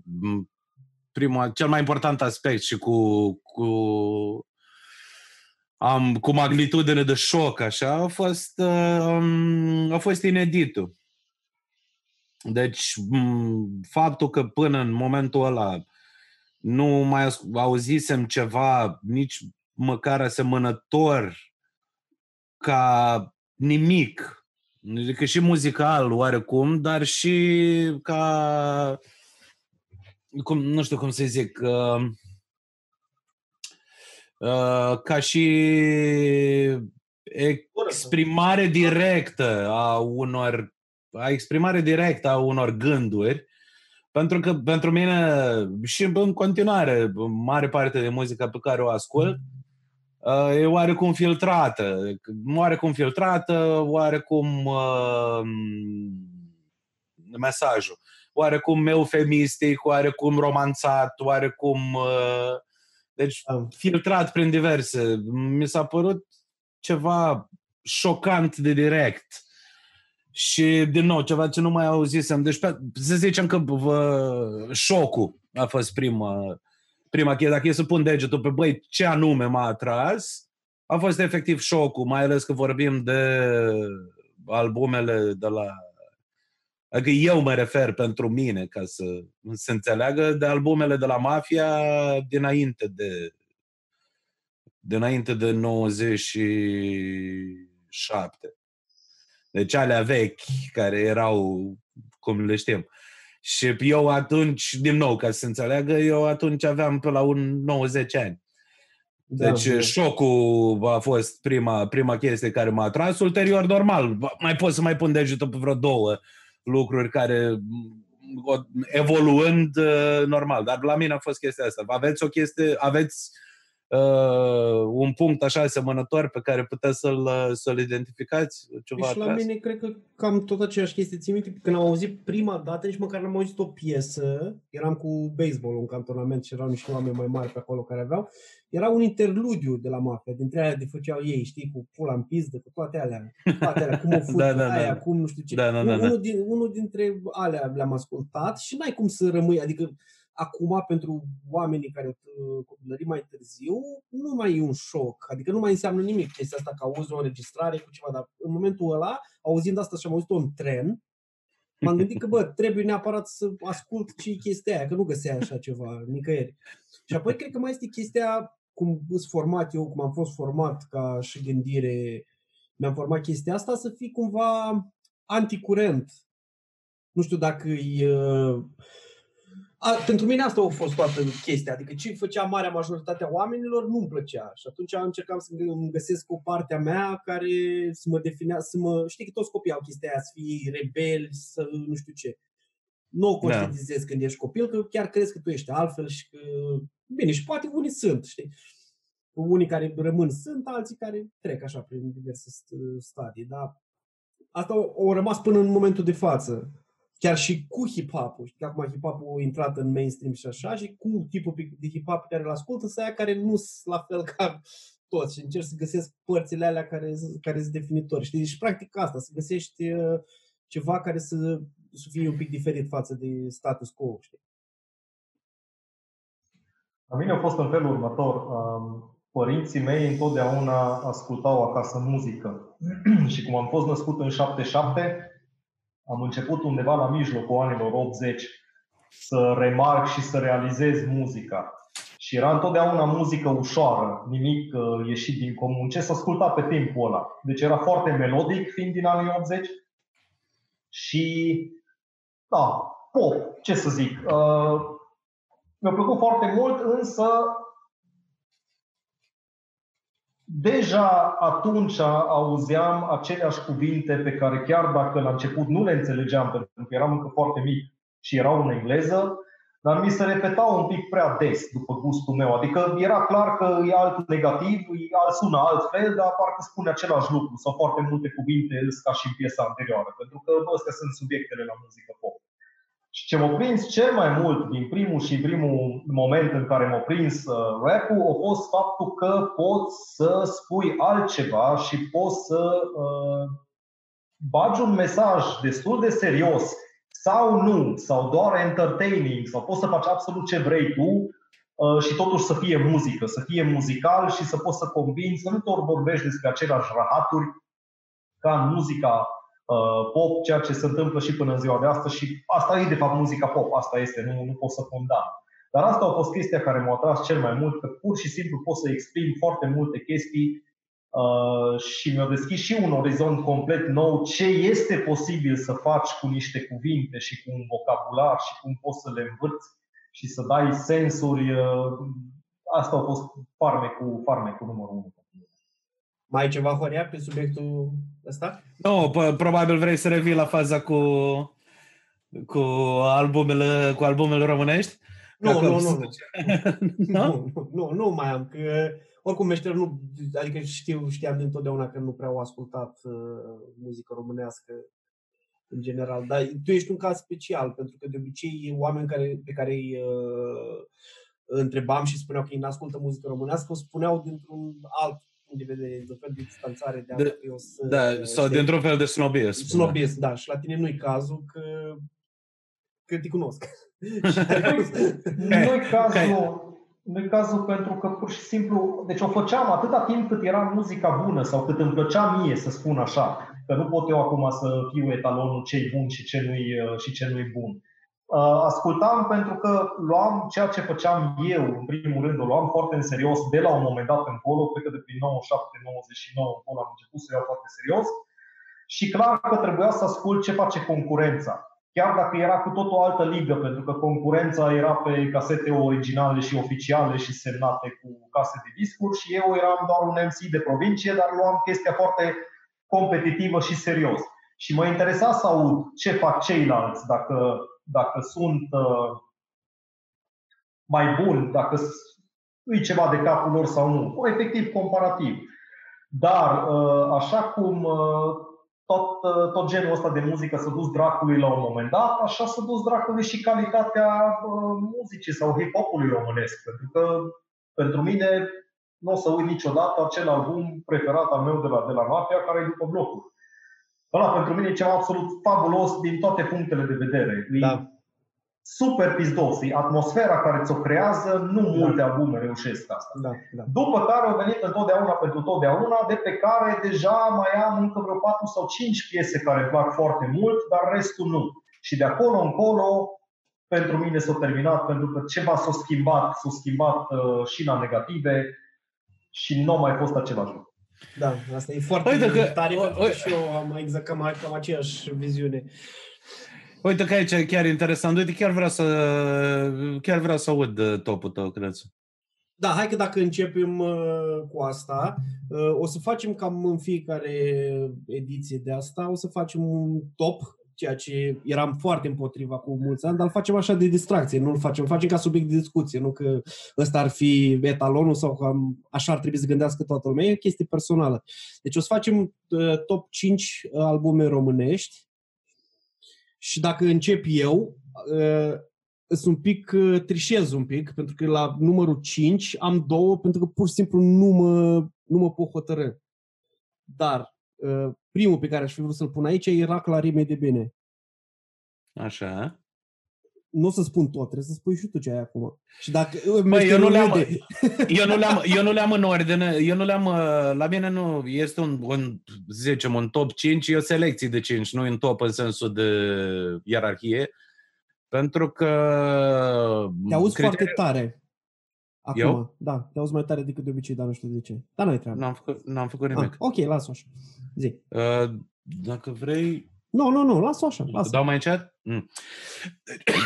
primul, cel mai important aspect și cu, cu am, cu magnitudine de șoc, așa, a fost, uh, a fost ineditul. Deci, faptul că până în momentul ăla nu mai auzisem ceva nici măcar asemănător ca nimic, adică și muzical oarecum, dar și ca, cum, nu știu cum să zic, uh, uh, ca și exprimare directă a unor a exprimare directă a unor gânduri, pentru că pentru mine și în continuare, mare parte de muzica pe care o ascult uh, e oarecum filtrată, oarecum filtrată, oarecum uh, mesajul, oarecum eufemistic, oarecum romanțat, oarecum uh, deci filtrat prin diverse. Mi s-a părut ceva șocant de direct și, din nou, ceva ce nu mai auzisem. Deci, să zicem că vă, șocul a fost prima, prima chestie. Dacă e să pun degetul pe, băi, ce anume m-a atras, a fost efectiv șocul, mai ales că vorbim de albumele de la... Adică eu mă refer pentru mine, ca să se înțeleagă, de albumele de la Mafia dinainte de dinainte de 97. Deci alea vechi, care erau, cum le știm. Și eu atunci, din nou, ca să se înțeleagă, eu atunci aveam pe la un 90 ani. Da, deci da, șocul a fost prima, prima chestie care m-a atras. Ulterior, normal, mai pot să mai pun degetul pe vreo două lucruri care evoluând normal. Dar la mine a fost chestia asta. Aveți o chestie, aveți uh, un punct așa asemănător pe care puteți să-l, să-l identificați? Ceva și la mine cred că cam tot aceeași chestie. Țin minte, când am auzit prima dată, nici măcar n-am auzit o piesă, eram cu baseball în cantonament și erau niște oameni mai mari pe acolo care aveau, era un interludiu de la mafia, dintre alea de făceau ei, știi, cu pula în pizdă, cu toate alea, toate alea, cum o fut, da, da, aia, da. cum nu știu ce. Da, da, da, unul, da. Din, unul dintre alea le-am ascultat și n-ai cum să rămâi, adică acum pentru oamenii care au copilărit mai târziu, nu mai e un șoc. Adică nu mai înseamnă nimic chestia asta că auzi o înregistrare cu ceva, dar în momentul ăla, auzind asta și am auzit-o în tren, m-am gândit că, bă, trebuie neapărat să ascult și chestia aia, că nu găseai așa ceva nicăieri. Și apoi cred că mai este chestia, cum sunt format eu, cum am fost format ca și gândire, mi-am format chestia asta, să fii cumva anticurent. Nu știu dacă e a, pentru mine asta a fost toată chestia, adică ce făcea marea majoritate a oamenilor nu-mi plăcea și atunci am încercat să îmi găsesc o parte a mea care să mă definea, să mă, știi că toți copiii au chestia aia, să fii rebeli, să nu știu ce. Nu o da. conștientizezi da. când ești copil, că chiar crezi că tu ești altfel și că, bine, și poate unii sunt, știi. Unii care rămân sunt, alții care trec așa prin diverse stadii, dar asta au rămas până în momentul de față chiar și cu hip-hop-ul, știi, acum hip-hop-ul a intrat în mainstream și așa, și cu tipul de hip-hop pe care îl ascultă, să aia care nu sunt la fel ca toți și încerc să găsesc părțile alea care, care sunt definitori. Știi? Și practic asta, să găsești uh, ceva care să, să fie un pic diferit față de status quo. Știi? La mine a fost în felul următor. Um, părinții mei întotdeauna ascultau acasă muzică. și cum am fost născut în 77, am început undeva la mijlocul anilor 80 să remarc și să realizez muzica. Și era întotdeauna muzică ușoară, nimic uh, ieșit din comun. Ce să asculta pe timpul ăla. Deci era foarte melodic, fiind din anii 80. Și, da, pop, ce să zic. Uh, mi-a plăcut foarte mult, însă deja atunci auzeam aceleași cuvinte pe care chiar dacă la început nu le înțelegeam, pentru că eram încă foarte mic și erau în engleză, dar mi se repetau un pic prea des după gustul meu. Adică era clar că e alt negativ, e alt, sună altfel, dar parcă spune același lucru sau foarte multe cuvinte ca și în piesa anterioară, pentru că astea sunt subiectele la muzică pop. Și ce m-a prins cel mai mult din primul și primul moment în care m-a prins uh, rap-ul a fost faptul că poți să spui altceva și poți să uh, bagi un mesaj destul de serios sau nu, sau doar entertaining, sau poți să faci absolut ce vrei tu uh, și totuși să fie muzică, să fie muzical și să poți să convingi, să nu doar vorbești despre aceleași rahaturi ca în muzica uh, pop, ceea ce se întâmplă și până în ziua de astăzi și asta e de fapt muzica pop, asta este, nu, nu pot să condamn. Dar asta a fost chestia care m-a atras cel mai mult, că pur și simplu pot să exprim foarte multe chestii Uh, și mi-a deschis și un orizont complet nou ce este posibil să faci cu niște cuvinte și cu un vocabular și cum poți să le învârți și să dai sensuri. Uh, asta a fost farmecul, farmecul numărul unu. Mai ai ceva, Horia, pe subiectul ăsta? Nu, no, probabil vrei să revii la faza cu, cu albumele, cu albumele românești? Nu, nu, nu, nu. nu, nu, nu mai am, că oricum meșter nu, adică știu, știam dintotdeauna că nu prea au ascultat uh, muzică românească în general, dar tu ești un caz special, pentru că de obicei oameni care, pe care îi uh, întrebam și spuneau că ei nu ascultă muzică românească, o spuneau dintr-un alt punct de vedere, dintr-un fel de distanțare de de, eu să, Da, sau dintr-un fel de snobism. Snobism, da. Și la tine nu-i cazul că, că te cunosc. nu-i cazul, nu cazul pentru că pur și simplu, deci o făceam atâta timp cât era muzica bună sau cât îmi plăcea mie să spun așa, că nu pot eu acum să fiu etalonul ce e bun și ce nu-i, și ce nu-i bun. Uh, ascultam pentru că luam ceea ce făceam eu, în primul rând, o luam foarte în serios de la un moment dat încolo, cred că de prin 97-99 încolo am început să iau foarte serios și clar că trebuia să ascult ce face concurența chiar dacă era cu tot o altă ligă, pentru că concurența era pe casete originale și oficiale și semnate cu case de discuri și eu eram doar un MC de provincie, dar luam chestia foarte competitivă și serios. Și mă interesa să aud ce fac ceilalți, dacă, dacă sunt uh, mai buni, dacă îi ceva de capul lor sau nu. O efectiv comparativ. Dar, uh, așa cum uh, tot, uh, tot genul ăsta de muzică s-a dus dracului la un moment dat, așa s-a dus dracului și calitatea uh, muzicii sau hip-hopului românesc. Pentru că pentru mine nu o să uit niciodată acel album preferat al meu de la, de la Mafia, care e după blocul. Ăla pentru mine e ceva absolut fabulos din toate punctele de vedere. Da super pizdos. E atmosfera care ți-o creează, nu da. multe albume reușesc asta. Da, da. După care au venit întotdeauna pentru totdeauna, de pe care deja mai am încă vreo 4 sau 5 piese care îmi plac foarte mult, dar restul nu. Și de acolo încolo, pentru mine s-a terminat, pentru că ceva s-a schimbat, s-a schimbat uh, și la negative și nu mai fost același lucru. Da, asta e foarte Uite că, tare, o, pentru că și eu am exact cam, cam aceeași viziune. Uite că aici e chiar interesant. Uite, chiar vreau să, chiar vreau să aud uh, topul tău, cred. Da, hai că dacă începem uh, cu asta, uh, o să facem cam în fiecare ediție de asta, o să facem un top, ceea ce eram foarte împotriva cu mulți ani, dar îl facem așa de distracție, nu îl facem, facem ca subiect de discuție, nu că ăsta ar fi etalonul sau că așa ar trebui să gândească toată lumea, e o chestie personală. Deci o să facem top 5 albume românești, și dacă încep eu, uh, sunt un pic, uh, trișez un pic, pentru că la numărul 5 am două, pentru că pur și simplu nu mă, nu mă pot hotărâ. Dar uh, primul pe care aș fi vrut să-l pun aici era Clarime de Bine. Așa nu o să spun tot, trebuie să spui și tu ce ai acum. Și dacă Băi, eu, nu le-am, eu, nu le-am, eu nu le-am în ordine, eu nu le-am, uh, la mine nu, este un, un zicem, un top 5, e o selecție de 5, nu un top în sensul de ierarhie, pentru că... Te auzi criteriul... foarte tare. Acum, eu? da, te auzi mai tare decât de obicei, dar nu știu de ce. Dar nu ai treabă. N-am făcut, n-am făcut nimic. Ah, ok, las-o așa. Zi. Uh, dacă vrei, nu, nu, nu, las-o așa. Lasă. Dau mai încet? Mm.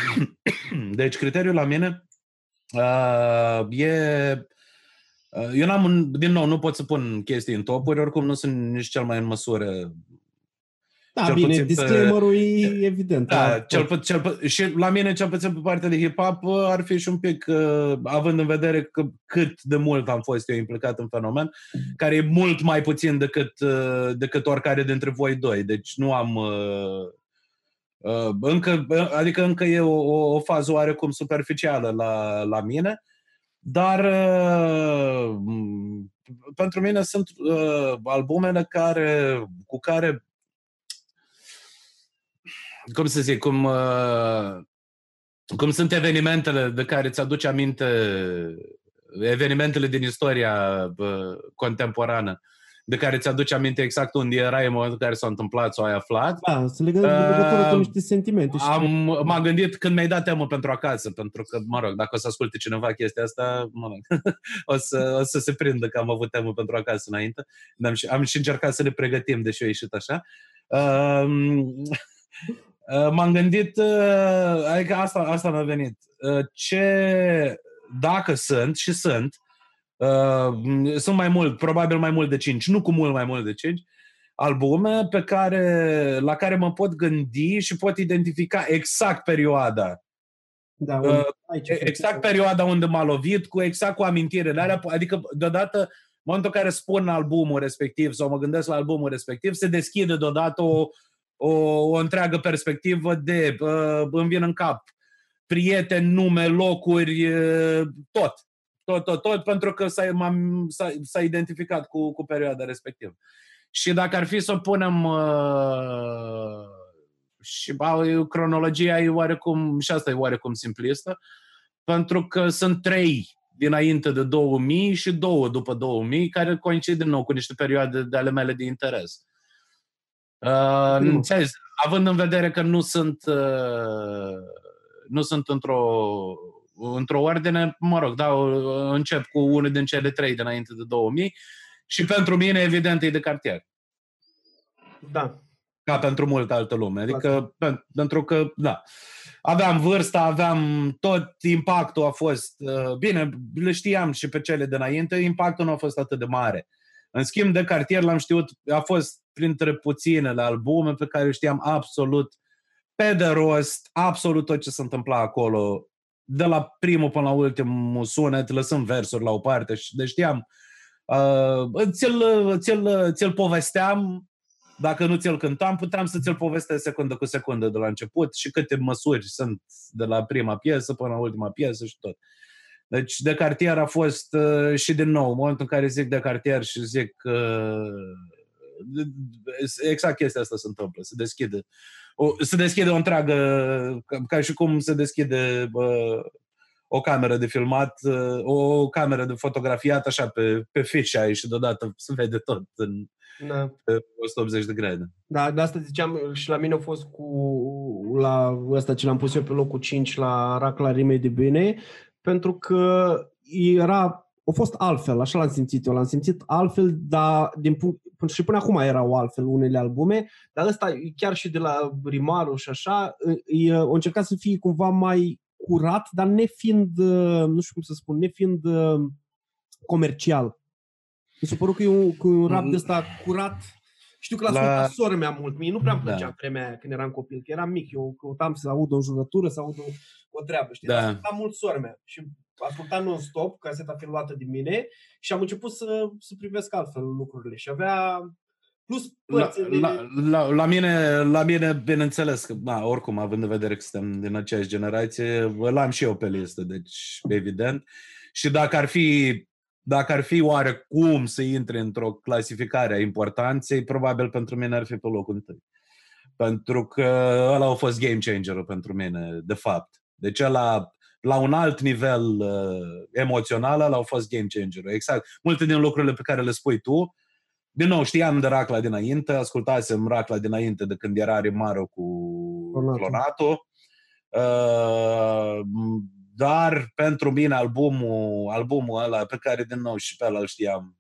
Deci, criteriul la mine uh, e Uh, eu n-am, un- din nou, nu pot să pun chestii în topuri, oricum nu sunt nici cel mai în măsură. Da, Cel bine, puțin pe- disclaimer-ul e evident. Da, cel, pu- cel, pu- și la mine, cel puțin pe partea de hip-hop, uh, ar fi și un pic, uh, având în vedere că cât de mult am fost eu implicat în fenomen, care e mult mai puțin decât, uh, decât oricare dintre voi doi. Deci nu am... Uh, uh, încă, adică încă e o, o, o fază oarecum superficială la, la mine, dar uh, m, pentru mine sunt uh, albumele care, cu care cum să zic, cum, uh, cum sunt evenimentele de care îți aduce aminte, evenimentele din istoria uh, contemporană, de care îți aduce aminte exact unde erai în momentul în care s-a întâmplat sau ai aflat. Da, să legăm uh, legătură cu Uh, niște sentimente. Și Am, m-am gândit când mi-ai dat temă pentru acasă, pentru că, mă rog, dacă o să asculte cineva chestia asta, mă rog, o, să, o să se prindă că am avut temă pentru acasă înainte. Am și, am și încercat să le pregătim, deși a ieșit așa. Um, Uh, m-am gândit, uh, adică asta, asta mi-a venit. Uh, ce, dacă sunt, și sunt, uh, sunt mai mult, probabil mai mult de 5, nu cu mult mai mult de 5, albume pe care, la care mă pot gândi și pot identifica exact perioada. da, uh, aici, Exact perioada unde m-a lovit, cu exact cu amintirele alea, adică deodată în momentul în care spun albumul respectiv sau mă gândesc la albumul respectiv, se deschide deodată o, o, o întreagă perspectivă de uh, îmi vin în cap prieteni, nume, locuri, uh, tot. Tot, tot, tot, pentru că s-a, m-am, s-a, s-a identificat cu, cu perioada respectivă. Și dacă ar fi să o punem uh, și bă, cronologia e oarecum, și asta e oarecum simplistă, pentru că sunt trei dinainte de 2000 și două după 2000, care coincid din nou cu niște perioade de ale mele de interes. Uh, Bine. înțelegi? având în vedere că nu sunt uh, nu sunt într-o într-o ordine, mă rog, da, încep cu unul din cele trei dinainte de 2000 și pentru mine, evident, e de cartier. Da. Ca pentru multă altă lume. Adică, pen- pentru că, da, aveam vârsta, aveam tot, impactul a fost, uh, bine, le știam și pe cele dinainte, impactul nu a fost atât de mare. În schimb, de cartier l-am știut, a fost printre puținele albume pe care știam absolut pe de rost, absolut tot ce se întâmpla acolo, de la primul până la ultimul sunet, lăsând versuri la o parte și de știam, uh, ți-l, ți-l, ți-l povesteam, dacă nu ți-l cântam, puteam să ți-l povestesc secundă cu secundă de la început și câte măsuri sunt de la prima piesă până la ultima piesă și tot. Deci de cartier a fost uh, și din nou, în momentul în care zic de cartier și zic uh, exact chestia asta se întâmplă, se deschide o, se deschide o întreagă, ca, ca și cum se deschide uh, o cameră de filmat, uh, o cameră de fotografiat așa pe, pe fisheye și deodată se vede tot în Da. pe 180 de grade. Da, de asta ziceam și la mine a fost cu la ăsta ce l-am pus eu pe locul 5 la Racla Rimei de Bine, pentru că era, a fost altfel, așa l-am simțit eu, l-am simțit altfel, dar din punct, și până acum erau altfel unele albume, dar ăsta chiar și de la Rimaru și așa, e, a încercat să fie cumva mai curat, dar nefiind, nu știu cum să spun, nefiind comercial. Mi s-a părut că e un, că e un rap de ăsta curat. Știu că l-a La- ascultat sora mea mult. Mie nu prea îmi plăcea Da. vremea aia când eram copil, că eram mic. Eu căutam să aud o jurătură, să aud o, o treabă, știi? Da. Dar ascultam mult sora mea și ascultam non-stop, caseta fiind luată din mine și am început să, să privesc altfel lucrurile. Și avea plus La, părțile... la, la, la, mine, la mine, bineînțeles, că, na, oricum, având în vedere că suntem din aceeași generație, îl am și eu pe listă, deci, evident. Și dacă ar fi, dacă ar fi oarecum să intre într-o clasificare a importanței, probabil pentru mine ar fi pe locul întâi. Pentru că ăla a fost game changer pentru mine, de fapt. Deci ăla, la un alt nivel uh, emoțional, ăla a fost game changer. Exact. Multe din lucrurile pe care le spui tu, din nou, știam de Racla dinainte, ascultasem Racla dinainte de când era Rimaro cu Clonato. Clonato. Uh, dar pentru mine albumul, albumul ăla pe care din nou și pe ăla îl știam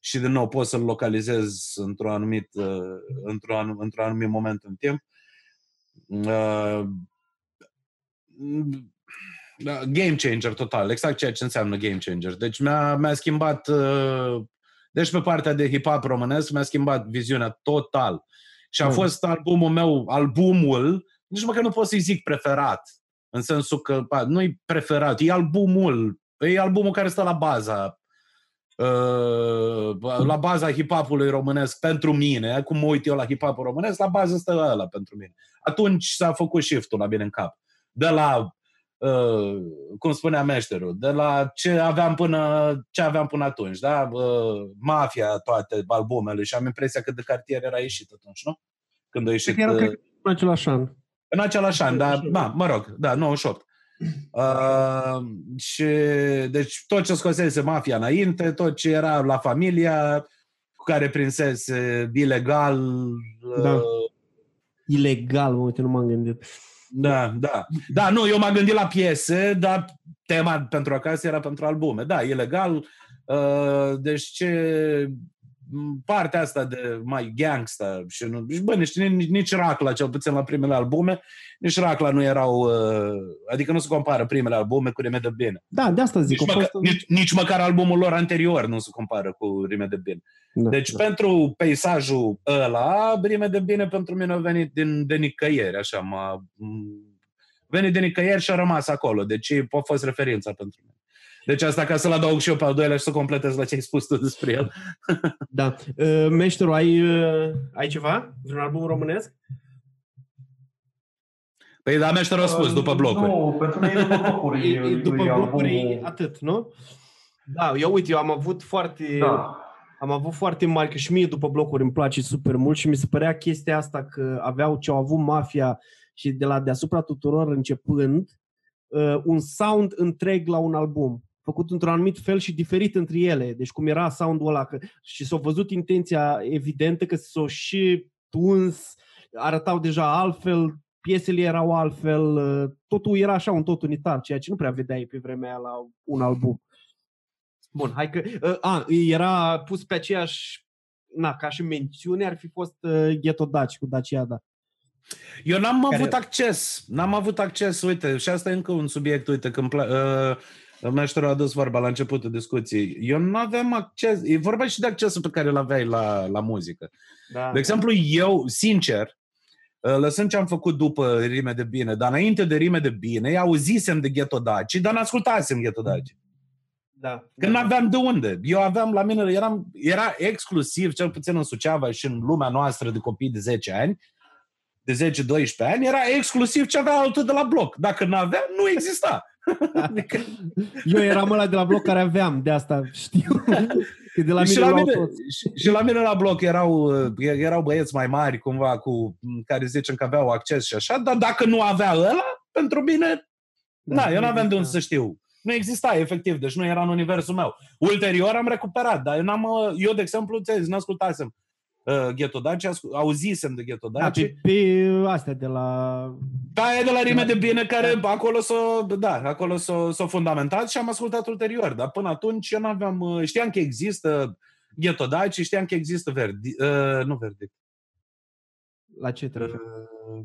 și din nou pot să-l localizez într-un anumit, uh, într-un, într-un anumit moment în timp. Uh, Da, game changer total, exact ceea ce înseamnă game changer. Deci mi-a, mi-a schimbat, uh, deci pe partea de hip-hop românesc mi-a schimbat viziunea total. Și a Mm. fost albumul meu, albumul, nici măcar nu pot să-i zic preferat, în sensul că pa, nu-i preferat, e albumul, e albumul care stă la baza uh, la baza hip-hopului românesc pentru mine, cum mă uit eu la hip-hopul românesc, la bază stă ăla pentru mine. Atunci s-a făcut shift-ul la bine în cap. De la uh, cum spunea meșterul, de la ce aveam până, ce aveam până atunci, da? Uh, mafia, toate albumele și am impresia că de cartier era ieșit atunci, nu? Când a ieșit... Cred că era, uh, cred că în același an. în același an, dar, da, mă rog, da, 98. Uh, și, deci, tot ce scosese mafia înainte, tot ce era la familia, cu care prinsese ilegal, Da. uh, Ilegal, mă, uite, nu m-am gândit. Da, da. Da, nu, eu m-am gândit la piese, dar tema pentru acasă era pentru albume. Da, ilegal. Uh, deci ce partea asta de mai gangsta și nu, și bă, nici, nici, nici Racla, cel puțin la primele albume, nici Racla nu erau, uh, adică nu se compară primele albume cu Rime de Bine. Da, de asta zic. Nici, a măcar, fost... nici, nici măcar albumul lor anterior nu se compară cu Rime de Bine. da, Deci da. pentru peisajul ăla, Rime de Bine pentru mine a venit din, de nicăieri, așa, m-a m- venit de nicăieri și a rămas acolo. Deci a fost referința pentru mine. Deci asta ca să-l adaug și eu pe al doilea și să completez la ce ai spus tu despre el. da. Uh, Meșteru, ai, uh, ai ceva? Vreun album românesc? Păi da, meșterul a spus, după blocuri. Nu, pentru mine e după blocuri. E, e, după e blocuri, albumul- atât, nu? Da, eu uite, eu am avut foarte... Da. Am avut foarte mari, că și mie după blocuri îmi place super mult și mi se părea chestia asta că aveau ce au avut mafia și de la deasupra tuturor începând, uh, un sound întreg la un album făcut într-un anumit fel și diferit între ele. Deci cum era soundul ăla că, și s-a văzut intenția evidentă că s-o și tuns, arătau deja altfel, piesele erau altfel, uh, totul era așa un tot unitar, ceea ce nu prea vedeai pe vremea aia la un album. Bun, hai că... Uh, a, era pus pe aceeași... Na, ca și mențiune ar fi fost uh, Ghetto Daci cu Dacia, da. Eu n-am Care- avut acces. N-am avut acces, uite, și asta e încă un subiect, uite, când pla- uh, meșterul a adus vorba la începutul discuției. Eu nu aveam acces, e vorba și de accesul pe care îl aveai la, la muzică. da. De exemplu, eu, sincer, uh, lăsând ce am făcut după Rime de Bine, dar înainte de Rime de Bine, auzisem de Ghetto Daci, dar n-ascultasem Ghetto Daci. da. Că da. n-aveam de unde. Eu aveam la mine, eram, era exclusiv, cel puțin în Suceava și în lumea noastră de copii de 10 ani, de 10-12 ani, era exclusiv ce avea altul de la bloc. Dacă nu avea, nu exista. Adică, Eu eram ăla de la bloc care aveam, de asta știu. Că de la și, mine la luau mine, toți. și, și la mine la bloc erau, uh, erau băieți mai mari, cumva, cu care zicem că aveau acces și așa, dar dacă nu avea ăla, pentru mine, na, eu nu aveam de unde să știu. Nu exista, efectiv, deci nu era în universul meu. Ulterior am recuperat, dar eu, n-am, uh, eu de exemplu, ți nu ascultasem uh, Ghetto Daci, ascult- auzisem de Ghetto Da, Daci. pe, pe astea de la... Da, e de la Rime de Bine, care acolo s-o, da, acolo s-o, s-o fundamentat și am ascultat ulterior. Dar până atunci eu n-aveam, uh, știam că există Ghetto Daci, știam că există Verdi, uh, nu Verdi. La ce te referi? Uh,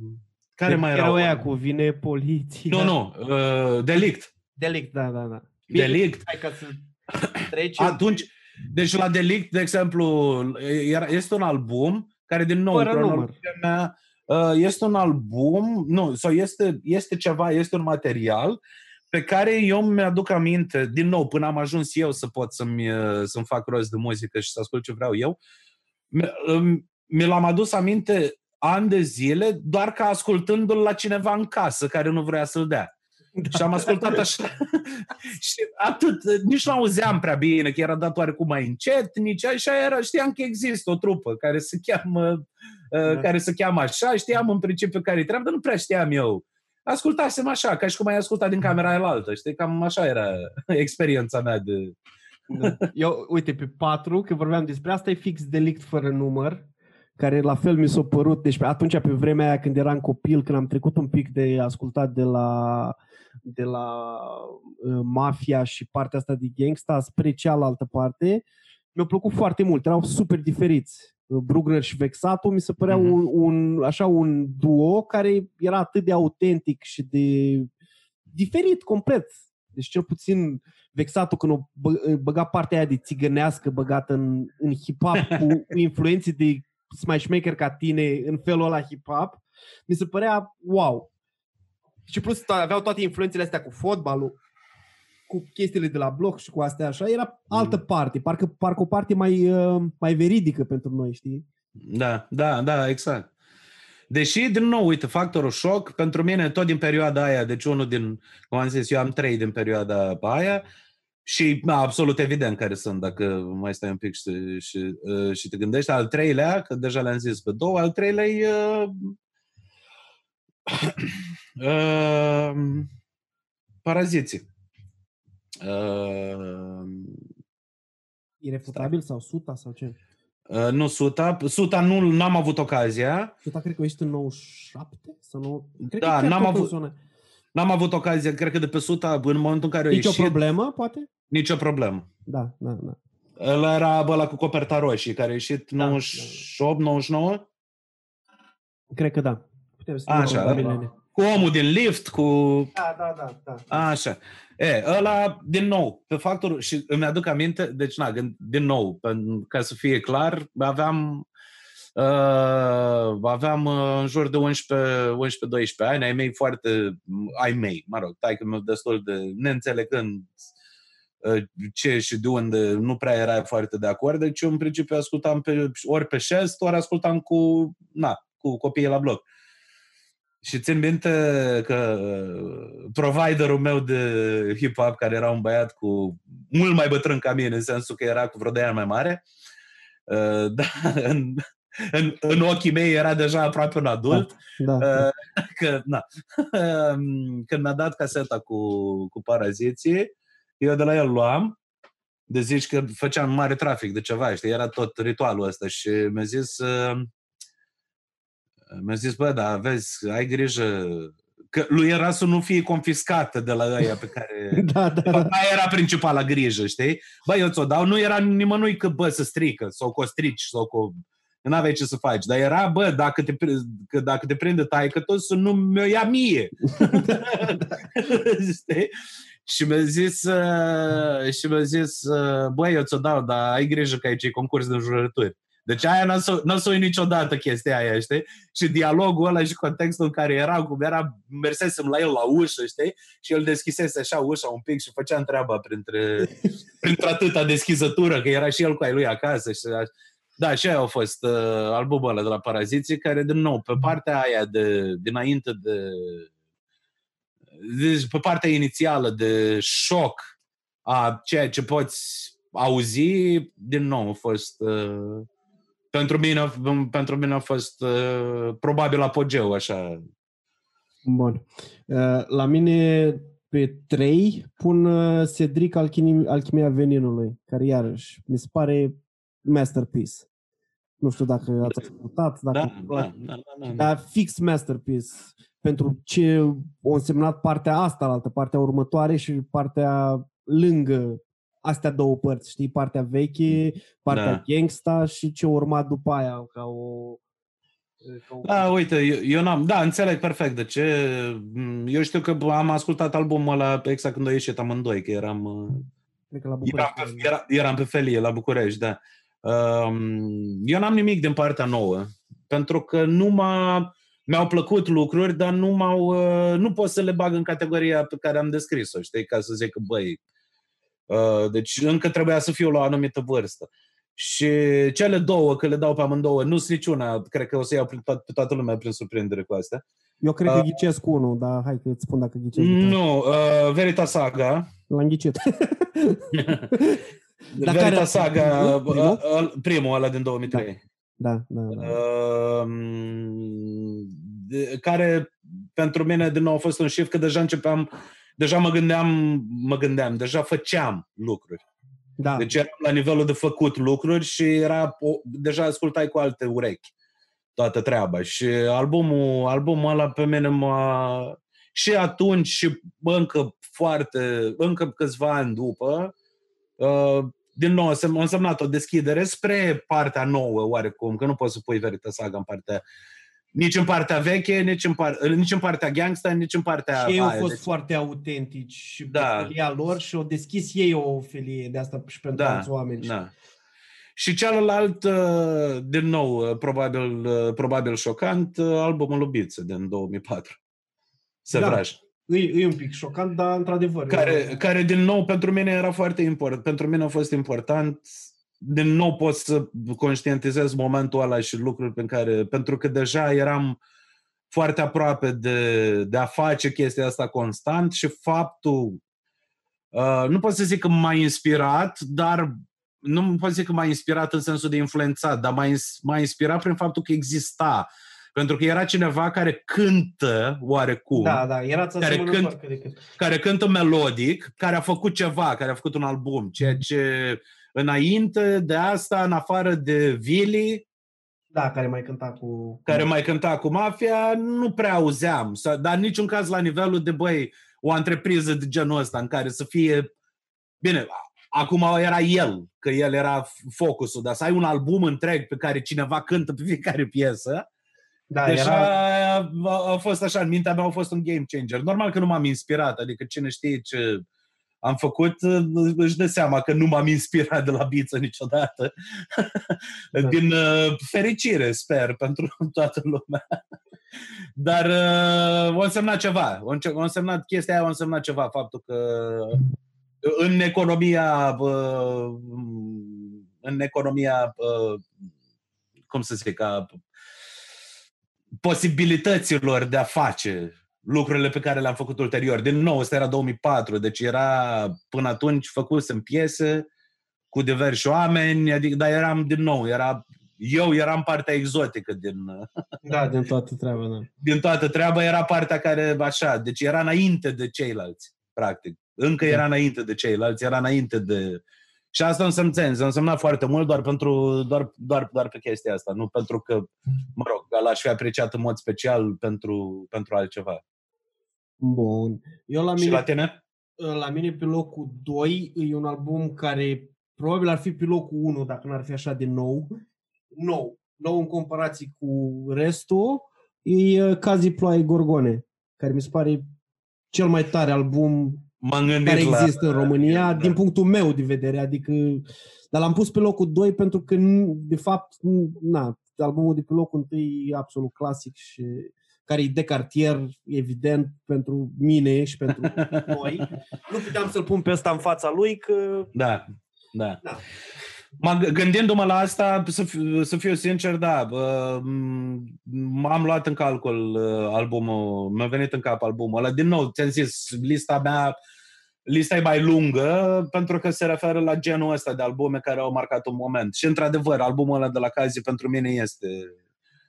care mai erau? Erau aia cu vine poliția. Nu, nu, uh, Delict. Delict, da, da, da. Bine, Delict. Hai ca să trecem. Atunci, deci la Delict, de exemplu, era, este un album care, din nou, Fără în cronologia mea, uh, este un album, nu, sau este, este ceva, este un material pe care eu mi-aduc aminte, din nou, până am ajuns eu să pot să-mi, uh, să-mi fac rost de muzică și să ascult ce vreau eu, mi- îmi- mi l-am adus aminte ani de zile, doar ca ascultându-l la cineva în casă care nu vrea să-l dea. Da. Și am ascultat așa. și atât, nici nu auzeam prea bine, că era dat oarecum mai încet, nici așa era, știam că există o trupă care se cheamă, da. care se cheamă așa, știam în principiu care e treaba, dar nu prea știam eu. Ascultasem așa, ca și cum ai ascultat din camera aia altă, știi? Cam așa era experiența mea de... Da. Eu, uite, pe 4, că vorbeam despre asta, e fix delict fără număr, care la fel mi s-a părut, deci pe atunci, pe vremea aia când eram copil, când am trecut un pic de ascultat de la, de la uh, mafia și partea asta de gangsta spre cealaltă parte, mi-a plăcut foarte mult, erau super diferiți. Uh, Brugner și Vexato mi se părea Mhm. un, un, așa un duo care era atât de autentic și de diferit, complet. Deci cel puțin vexatul când o bă, băga partea aia de țigănească băgată în, în hip-hop cu, cu influențe de smashmaker ca tine în felul ăla hip-hop, mi se părea wow. Și plus aveau toate influențele astea cu fotbalul, cu chestiile de la bloc și cu astea așa, era altă mm. parte, parcă, parcă o parte mai, uh, mai veridică pentru noi, știi? Da, da, da, exact. Deși, din nou, uite, factorul șoc, pentru mine, tot din perioada aia, deci unul din, cum am zis, eu am trei din perioada aia, și da, absolut evident care sunt, dacă mai stai un pic și, și, uh, și te gândești. Al treilea, că deja le-am zis pe două, al treilea e uh, uh, paraziții. Uh, Irefutabil sau suta sau ce? Uh, nu Suta. Suta nu n-am avut ocazia. Suta cred că a ieșit în 97? Sau nu... Cred da, că n-am avut, n-am avut ocazia, cred că de pe Suta, în momentul în care Nici a ieșit... o problemă, poate? Nici o problemă. Da, da, da. Ăla era ăla cu coperta roșie, care a ieșit da, 98, da. 99? Cred că da. Putem să Așa, da. Cu omul din lift, cu... Da, da, da. da. Așa. E, ăla, din nou, pe factorul, și îmi aduc aminte, deci, na, din nou, ca să fie clar, aveam Uh, aveam uh, în jur de 11-12 ani, ai mei foarte, ai mei, mă rog, tai că destul de neînțelegând uh, ce și de unde nu prea era foarte de acord, deci eu în principiu ascultam pe, ori pe șest, ori ascultam cu, na, cu copiii la bloc. Și țin minte că uh, providerul meu de hip-hop, care era un băiat cu mult mai bătrân ca mine, în sensul că era cu vreo de ani mai mare, uh, da, în, în, în ochii mei era deja aproape un adult. Da, da. Uh, că, na, um, când mi-a dat caseta cu, cu paraziții, eu de la el luam, de zici că făceam mare trafic de ceva, știi, era tot ritualul ăsta și mi-a zis mi-a zis, bă, da, vezi, ai grijă că lui era să nu fie confiscată de la ăia pe care... da, da, da. Aia era principala grijă, știi? Bă, eu ți-o dau, nu era nimănui că, bă, să strică sau că o strici sau că nu aveai ce să faci. Dar era, bă, dacă te, că dacă te prinde taică tot să nu mi-o ia mie. știi? Și mi-a zis, uh, și mi-a zis, uh, băi, eu ți-o dau, dar ai grijă că aici e concurs de jurături. Deci aia n-a să, n-a să niciodată chestia aia, știi? Și dialogul ăla și contextul în care era, cum era, mersesem la el la ușă, știi? Și el deschisese așa ușa un pic și făcea treaba printre, printre atâta deschizătură, că era și el cu ai lui acasă. Și, da, și aia a fost uh, albumul ăla de la Paraziții, care, din nou, pe partea aia de, dinainte de, de pe partea inițială de șoc a ceea ce poți auzi, din nou a fost uh, pentru mine, pentru mine a fost uh, probabil apogeu, așa. Bun. Uh, la mine pe 3 pun uh, Cedric Alchimia, Alchimia Veninului, care iarăși mi se pare masterpiece. Nu știu dacă ați ascultat, dacă da, da, da, da, da. dar fix masterpiece pentru ce o însemnat partea asta, altă partea următoare și partea lângă astea două părți, știi, partea veche, partea da. gangsta și ce urma după aia, ca o... Ca o... Da, uite, eu, eu n-am, da, înțeleg perfect de ce. Eu știu că am ascultat albumul ăla exact când a ieșit amândoi, că eram... Cred că la Eram pe, era, eram pe felie la București, da. Um, eu n-am nimic din partea nouă, pentru că nu m-a, mi-au plăcut lucruri, dar nu m-au, uh, nu pot să le bag în categoria pe care am descris-o, știi, ca să zic că, băi, Uh, deci încă trebuia să fiu la o anumită vârstă. Și cele două, că le dau pe amândouă, nu sunt niciuna, cred că o să iau pe, to- pe toată lumea prin surprindere cu astea. Eu cred că uh, ghicesc unul, dar hai că îți spun dacă ghicesc. Nu, uh, Verita Saga. L-am ghicit. Dar Verita care... Saga, primul? Uh, primul ăla din 2003. Da, da, da. da. Uh, care pentru mine din nou a fost un shift, că deja începeam deja mă gândeam, mă gândeam, deja făceam lucruri. Da. Deci eram la nivelul de făcut lucruri și era, o, deja ascultai cu alte urechi toată treaba. Și albumul, albumul ăla pe mine m-a... Și atunci și încă foarte, încă câțiva ani după, uh, din nou, a însemnat o deschidere spre partea nouă, oarecum, că nu poți să pui Verita Saga în partea Nici în partea veche, nici în, par- nici în partea gangsta, nici în partea Și ei au aia, fost deci- foarte autentici și Da. pe felia lor și au deschis ei o felie de asta și pentru Da, alți oameni. Da. Și celălalt, uh, din nou, uh, probabil, uh, probabil șocant, uh, albumul lui Biță din 2004. Sevraj. E, e un pic șocant, dar într-adevăr. Care, care, din nou, pentru mine era foarte important. Pentru mine a fost important. Din nou pot să conștientizez momentul ăla și lucruri pe care... Pentru că deja eram foarte aproape de, de a face chestia asta constant și faptul... Uh, nu pot să zic că m-a inspirat, dar nu pot să zic că m-a inspirat în sensul de influențat, dar m-a, ins- m-a inspirat prin faptul că exista. Pentru că era cineva care cântă oarecum Da, da, erați Care asemănători cânt- cât de cât. care cântă melodic, care a făcut ceva, care a făcut un album, ceea ce înainte de asta, în afară de Vili, Da, care mai cânta cu... care mai cânta cu Mafia, nu prea auzeam. Sau- Dar în niciun caz la nivelul de, băi, o întrepriză de genul ăsta în care să fie... Bine, acum era el, că el era focusul, dar să ai un album întreg pe care cineva cântă pe fiecare piesă, Da, Deja era... a, a fost așa, în mintea mea a fost un game changer. Normal că nu m-am inspirat, adică cine știe ce am făcut, își dă seama că nu m-am inspirat de la biță niciodată. Da. Din uh, fericire, sper, pentru toată lumea. Dar uh, o însemna ceva. O înce- o însemnat, chestia aia o însemnat ceva, faptul că în economia uh, în economia uh, cum să zic, a posibilităților de a face lucrurile pe care le-am făcut ulterior. Din nou, ăsta era 2004, deci era până atunci făcusem piese cu diversi oameni, adică, dar eram din nou, era, eu eram partea exotică din, Da, din toată treaba, da. din toată treaba, era partea care, așa, deci era înainte de ceilalți, practic. Încă Da. era înainte de ceilalți, era înainte de... Și asta însemna, însemna foarte mult doar pentru doar, doar, doar pe chestia asta, nu pentru că, mă rog, l-aș fi apreciat în mod special pentru, pentru altceva. Bun. Eu la Și mine, la tine? la mine pe locul 2 e un album care probabil ar fi pe locul 1 dacă n-ar fi așa de nou. Nou. Nou în comparație cu restul. E uh, Cazi Ploaie Gorgone, care mi se pare cel mai tare album M-am gândit care la... există în România, da. din punctul meu de vedere, adică dar l-am pus pe locul 2 pentru că nu- de fapt, nu- na, albumul de pe locul 1 e absolut clasic și care e de cartier, evident, pentru mine și pentru noi. Nu puteam să-l pun pe ăsta în fața lui, că Da, da. Da. M-am g- gândindu-mă la asta, să fiu, să fiu sincer, da, bă, m- m-am luat în calcul uh, albumul, mi-a venit în cap albumul ăla. Din nou, ți-am zis, lista mea, lista e mai lungă pentru că se referă la genul ăsta de albume care au marcat un moment. Și într-adevăr, albumul ăla de la Cazi pentru mine este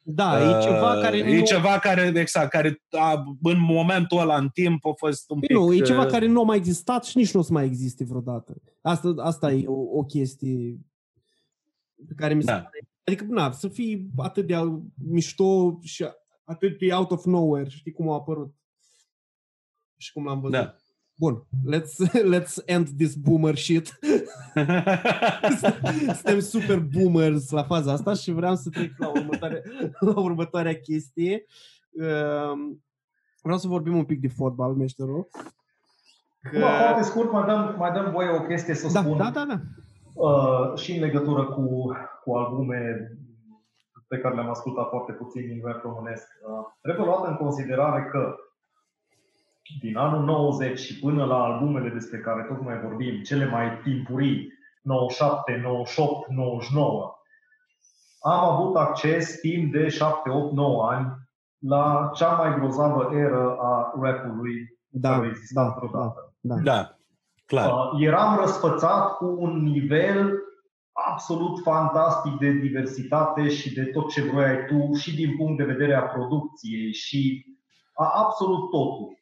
da, e ceva uh, care e nu... ceva care, exact, care a, în momentul ăla în timp a fost un Păi pic... nu, e ceva uh, care nu a mai existat și nici nu o să mai existe vreodată. Asta, asta e o, o chestie pe care mi se Da. pare... Adică, na, să fii atât de mișto și atât de out of nowhere, știi cum a apărut și cum l-am văzut. Da. Bun, let's, let's end this boomer shit. Suntem super boomers la faza asta și vreau să trec la următoarea, la următoarea chestie. Um, Vreau să vorbim un pic de fotbal, meșterul. Că... Foarte scurt, mai dăm, mai dăm voie o chestie să Da, spun. da, da, da. Uh, și în legătură cu, cu albume pe care le-am ascultat foarte puțin din rap românesc. Uh, trebuie luat în considerare că din anul 90 și până la albumele despre care tocmai vorbim, cele mai timpurii, 97, 98, 99, am avut acces timp de 7, 8, 9 ani la cea mai grozavă eră a rapului Da, care a existat da, vreodată. da. da, clar. Uh, eram răsfățat cu un nivel absolut fantastic de diversitate și de tot ce vroiai tu și din punct de vedere a producției și a absolut totul.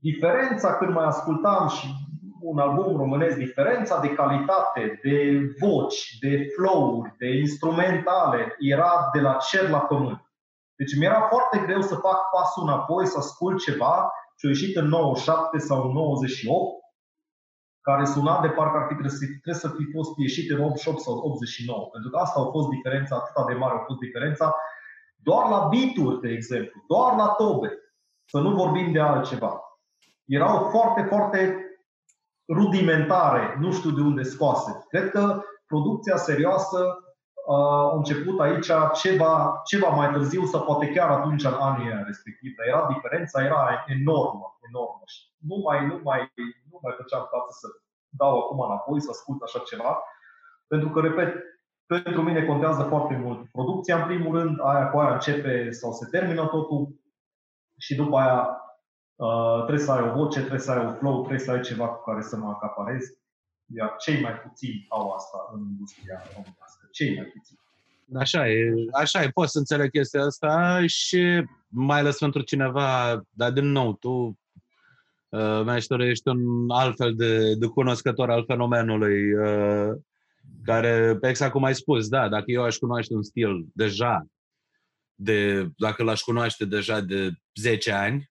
Diferența când mai ascultam și un album românesc, diferența de calitate, de voci, de flow-uri, de instrumentale era de la cer la pământ. Deci mi-era foarte greu să fac pasul înapoi, să ascult ceva ce a ieșit în 97 sau în 98 care suna de parcă ar fi trebuit să, trebuie să fi fost ieșit în 88 sau 89. Pentru că asta a fost diferența, atât de mare a fost diferența doar la bituri, de exemplu, doar la tobe, să nu vorbim de altceva. Erau foarte, foarte rudimentare, nu știu de unde scoase. Cred că producția serioasă a început aici ceva, ceva mai târziu sau poate chiar atunci în anii respectiv. Dar era diferența, era enormă, enormă. Și nu mai, nu mai, nu mai făceam față să dau acum înapoi, să ascult așa ceva. Pentru că, repet, pentru mine contează foarte mult producția, în primul rând, aia cu aia începe sau se termină totul și după aia uh, trebuie să ai o voce, trebuie să ai un flow, trebuie să ai ceva cu care să mă acaparezi. Iar cei mai puțini au asta în industria românească. Cei mai puțini. Așa e, așa e, poți să înțeleg chestia asta și mai ales pentru cineva, dar din nou, tu uh, meștere, ești un altfel de, de cunoscător al fenomenului uh, care, exact cum ai spus, da, dacă eu aș cunoaște un stil deja, de, dacă l-aș cunoaște deja de 10 ani,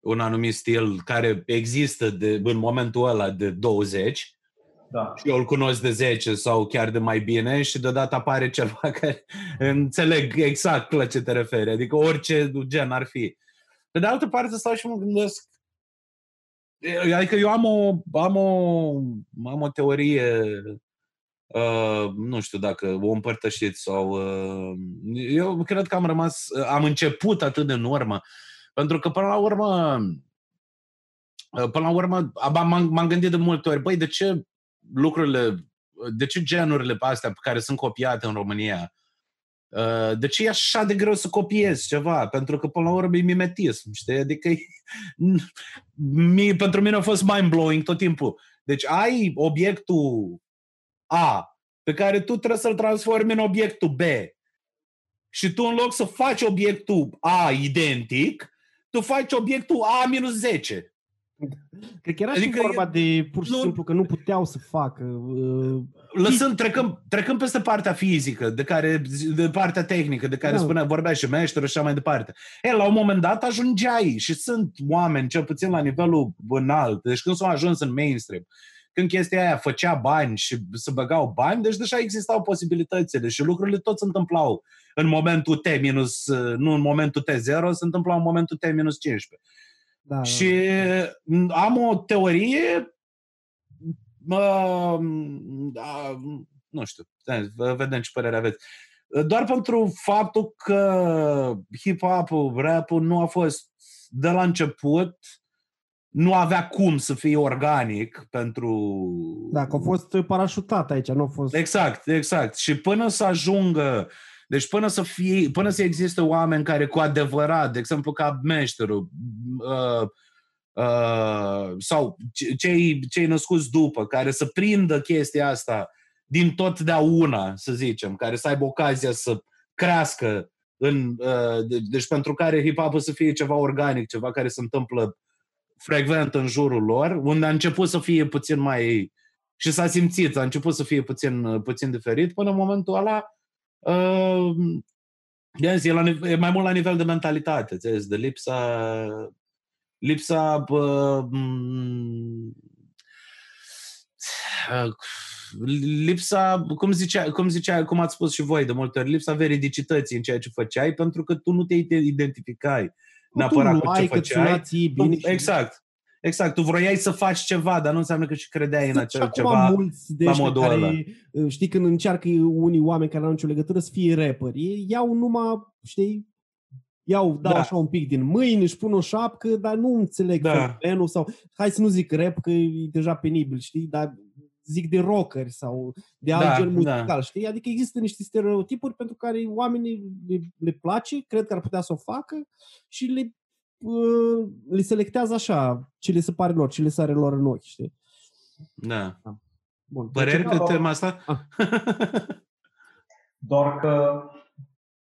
un anumit stil care există de, în momentul ăla de 20, da. și eu îl cunosc de 10 sau chiar de mai bine și deodată apare ceva care înțeleg exact la ce te referi, adică orice gen ar fi. Pe de altă parte stau și mă gândesc Adică eu am o, am o, am o teorie Uh, nu știu dacă o împărtășiți sau... Uh, eu cred că am rămas... Am început atât de în urmă, pentru că până la urmă... Uh, până la urmă, m-am, m-am gândit de multe ori, băi, de ce lucrurile, de ce genurile astea pe care sunt copiate în România, uh, de ce e așa de greu să copiezi ceva? Pentru că, până la urmă, e mimetism, știi? Adică, mi, pentru mine a fost mind-blowing tot timpul. Deci ai obiectul a, pe care tu trebuie să-l transformi în obiectul B. Și tu în loc să faci obiectul A identic, tu faci obiectul A minus 10. Cred că era adică și vorba de pur și nu, simplu că nu puteau să facă. Uh, lăsând, trecând, trecând peste partea fizică, de, care, de partea tehnică, de care da. spunea, vorbea și meșterul și așa mai departe. E, la un moment dat ajungeai și sunt oameni, cel puțin la nivelul înalt, deci când s-au ajuns în mainstream, când chestia aia făcea bani și se băgau bani, deci deja existau posibilitățile și lucrurile tot se întâmplau în momentul T minus, nu în momentul T0, se întâmplau în momentul T minus 15. Da, da, și da. am o teorie uh, uh, nu știu, vedem ce părere aveți. Doar pentru faptul că hip-hop-ul, rap-ul nu a fost de la început nu avea cum să fie organic pentru... Dacă a fost parașutat aici, nu a fost... Exact, exact. Și până să ajungă, deci până să fie, până să existe oameni care cu adevărat, de exemplu ca meșterul, uh, uh, sau cei, cei născuți după, care să prindă chestia asta din totdeauna, să zicem, care să aibă ocazia să crească în, uh, de, deci pentru care hip hop să fie ceva organic, ceva care se întâmplă frecvent în jurul lor, unde a început să fie puțin mai... și s-a simțit, a început să fie puțin, puțin diferit, până în momentul ăla uh, e, la, e mai mult la nivel de mentalitate, ți de lipsa lipsa uh, lipsa, cum zicea, cum zicea, cum ați spus și voi de multe ori, lipsa veridicității în ceea ce făceai, pentru că tu nu te identificai neapărat cu ce făceai. Bine exact. Exact, tu vroiai să faci ceva, dar nu înseamnă că și credeai Sunt în acel ceva mulți de la modul care, ăla. Uh, știi, când încearcă unii oameni care nu au nicio legătură să fie rapperi, ei iau numai, știi, iau, dau da. așa un pic din mâini, își pun o șapcă, dar nu înțeleg da. fenomenul sau, hai să nu zic rap, că e deja penibil, știi, dar zic de rockeri sau de alt da, gen muzical, da. știi? Adică există niște stereotipuri pentru care oamenii le, le place, cred că ar putea să o facă și le, uh, le selectează așa ce le se pare lor, ce le sare lor în ochi, știi? Da. da. Bun. Păreri pe tema asta? Ah. Doar că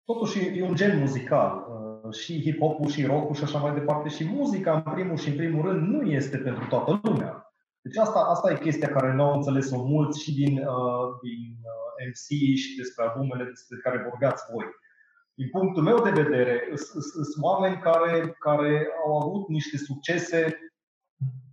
totuși e un gen muzical. Uh, și hip-hop-ul, și rock-ul și așa mai departe. Și muzica, în primul și în primul rând, nu este pentru toată lumea. Deci asta, asta e chestia care nu au înțeles-o mulți și din, uh, din uh, MC și despre albumele despre care vorbeați voi. Din punctul meu de vedere, sunt oameni care, care au avut niște succese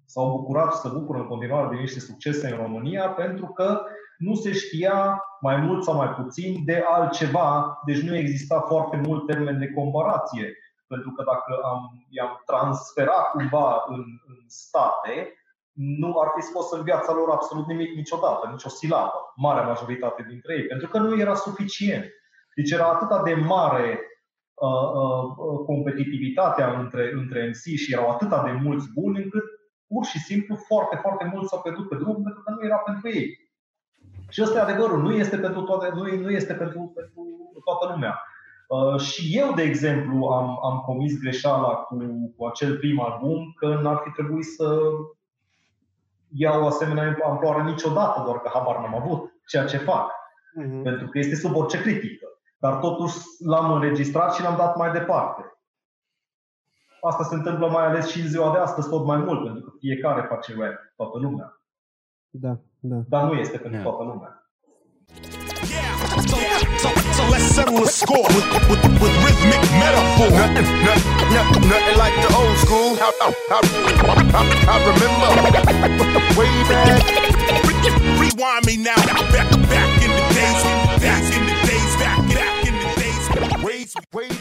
s-au bucurat și se bucură în continuare de niște succese în România pentru că nu se știa mai mult sau mai puțin de altceva, deci nu exista foarte mult termen de comparație. Pentru că dacă am, i-am transferat cumva în, în state, nu ar fi scos în viața lor absolut nimic niciodată, nicio silabă, marea majoritate dintre ei, pentru că nu era suficient. Deci era atât de mare uh, uh, competitivitatea între, între MC și erau atât de mulți buni încât pur și simplu foarte, foarte mult s-au pierdut pe drum pentru că nu era pentru ei. Și ăsta e adevărul, nu este pentru, toate, nu, nu este pentru, pentru toată lumea. Uh, și eu, de exemplu, am, am comis greșeala cu, cu acel prim album că n-ar fi trebuit să iau o asemenea amploare niciodată, doar că habar n-am avut ceea ce fac. Uh-huh. Pentru că este sub orice critică. Dar totuși l-am înregistrat și l-am dat mai departe. Asta se întâmplă mai ales și în ziua de astăzi tot mai mult, pentru că fiecare face rap, toată lumea. Da, da. Dar nu este pentru yeah. toată lumea. So, so, so let's settle the score with, with, with rhythmic metaphor. Nothing, nothing, nothing, nothing like the old school. I, I, I, I remember way back. Rewind me now, back, back in the days, back in the days, back, back in the days, ways, ways.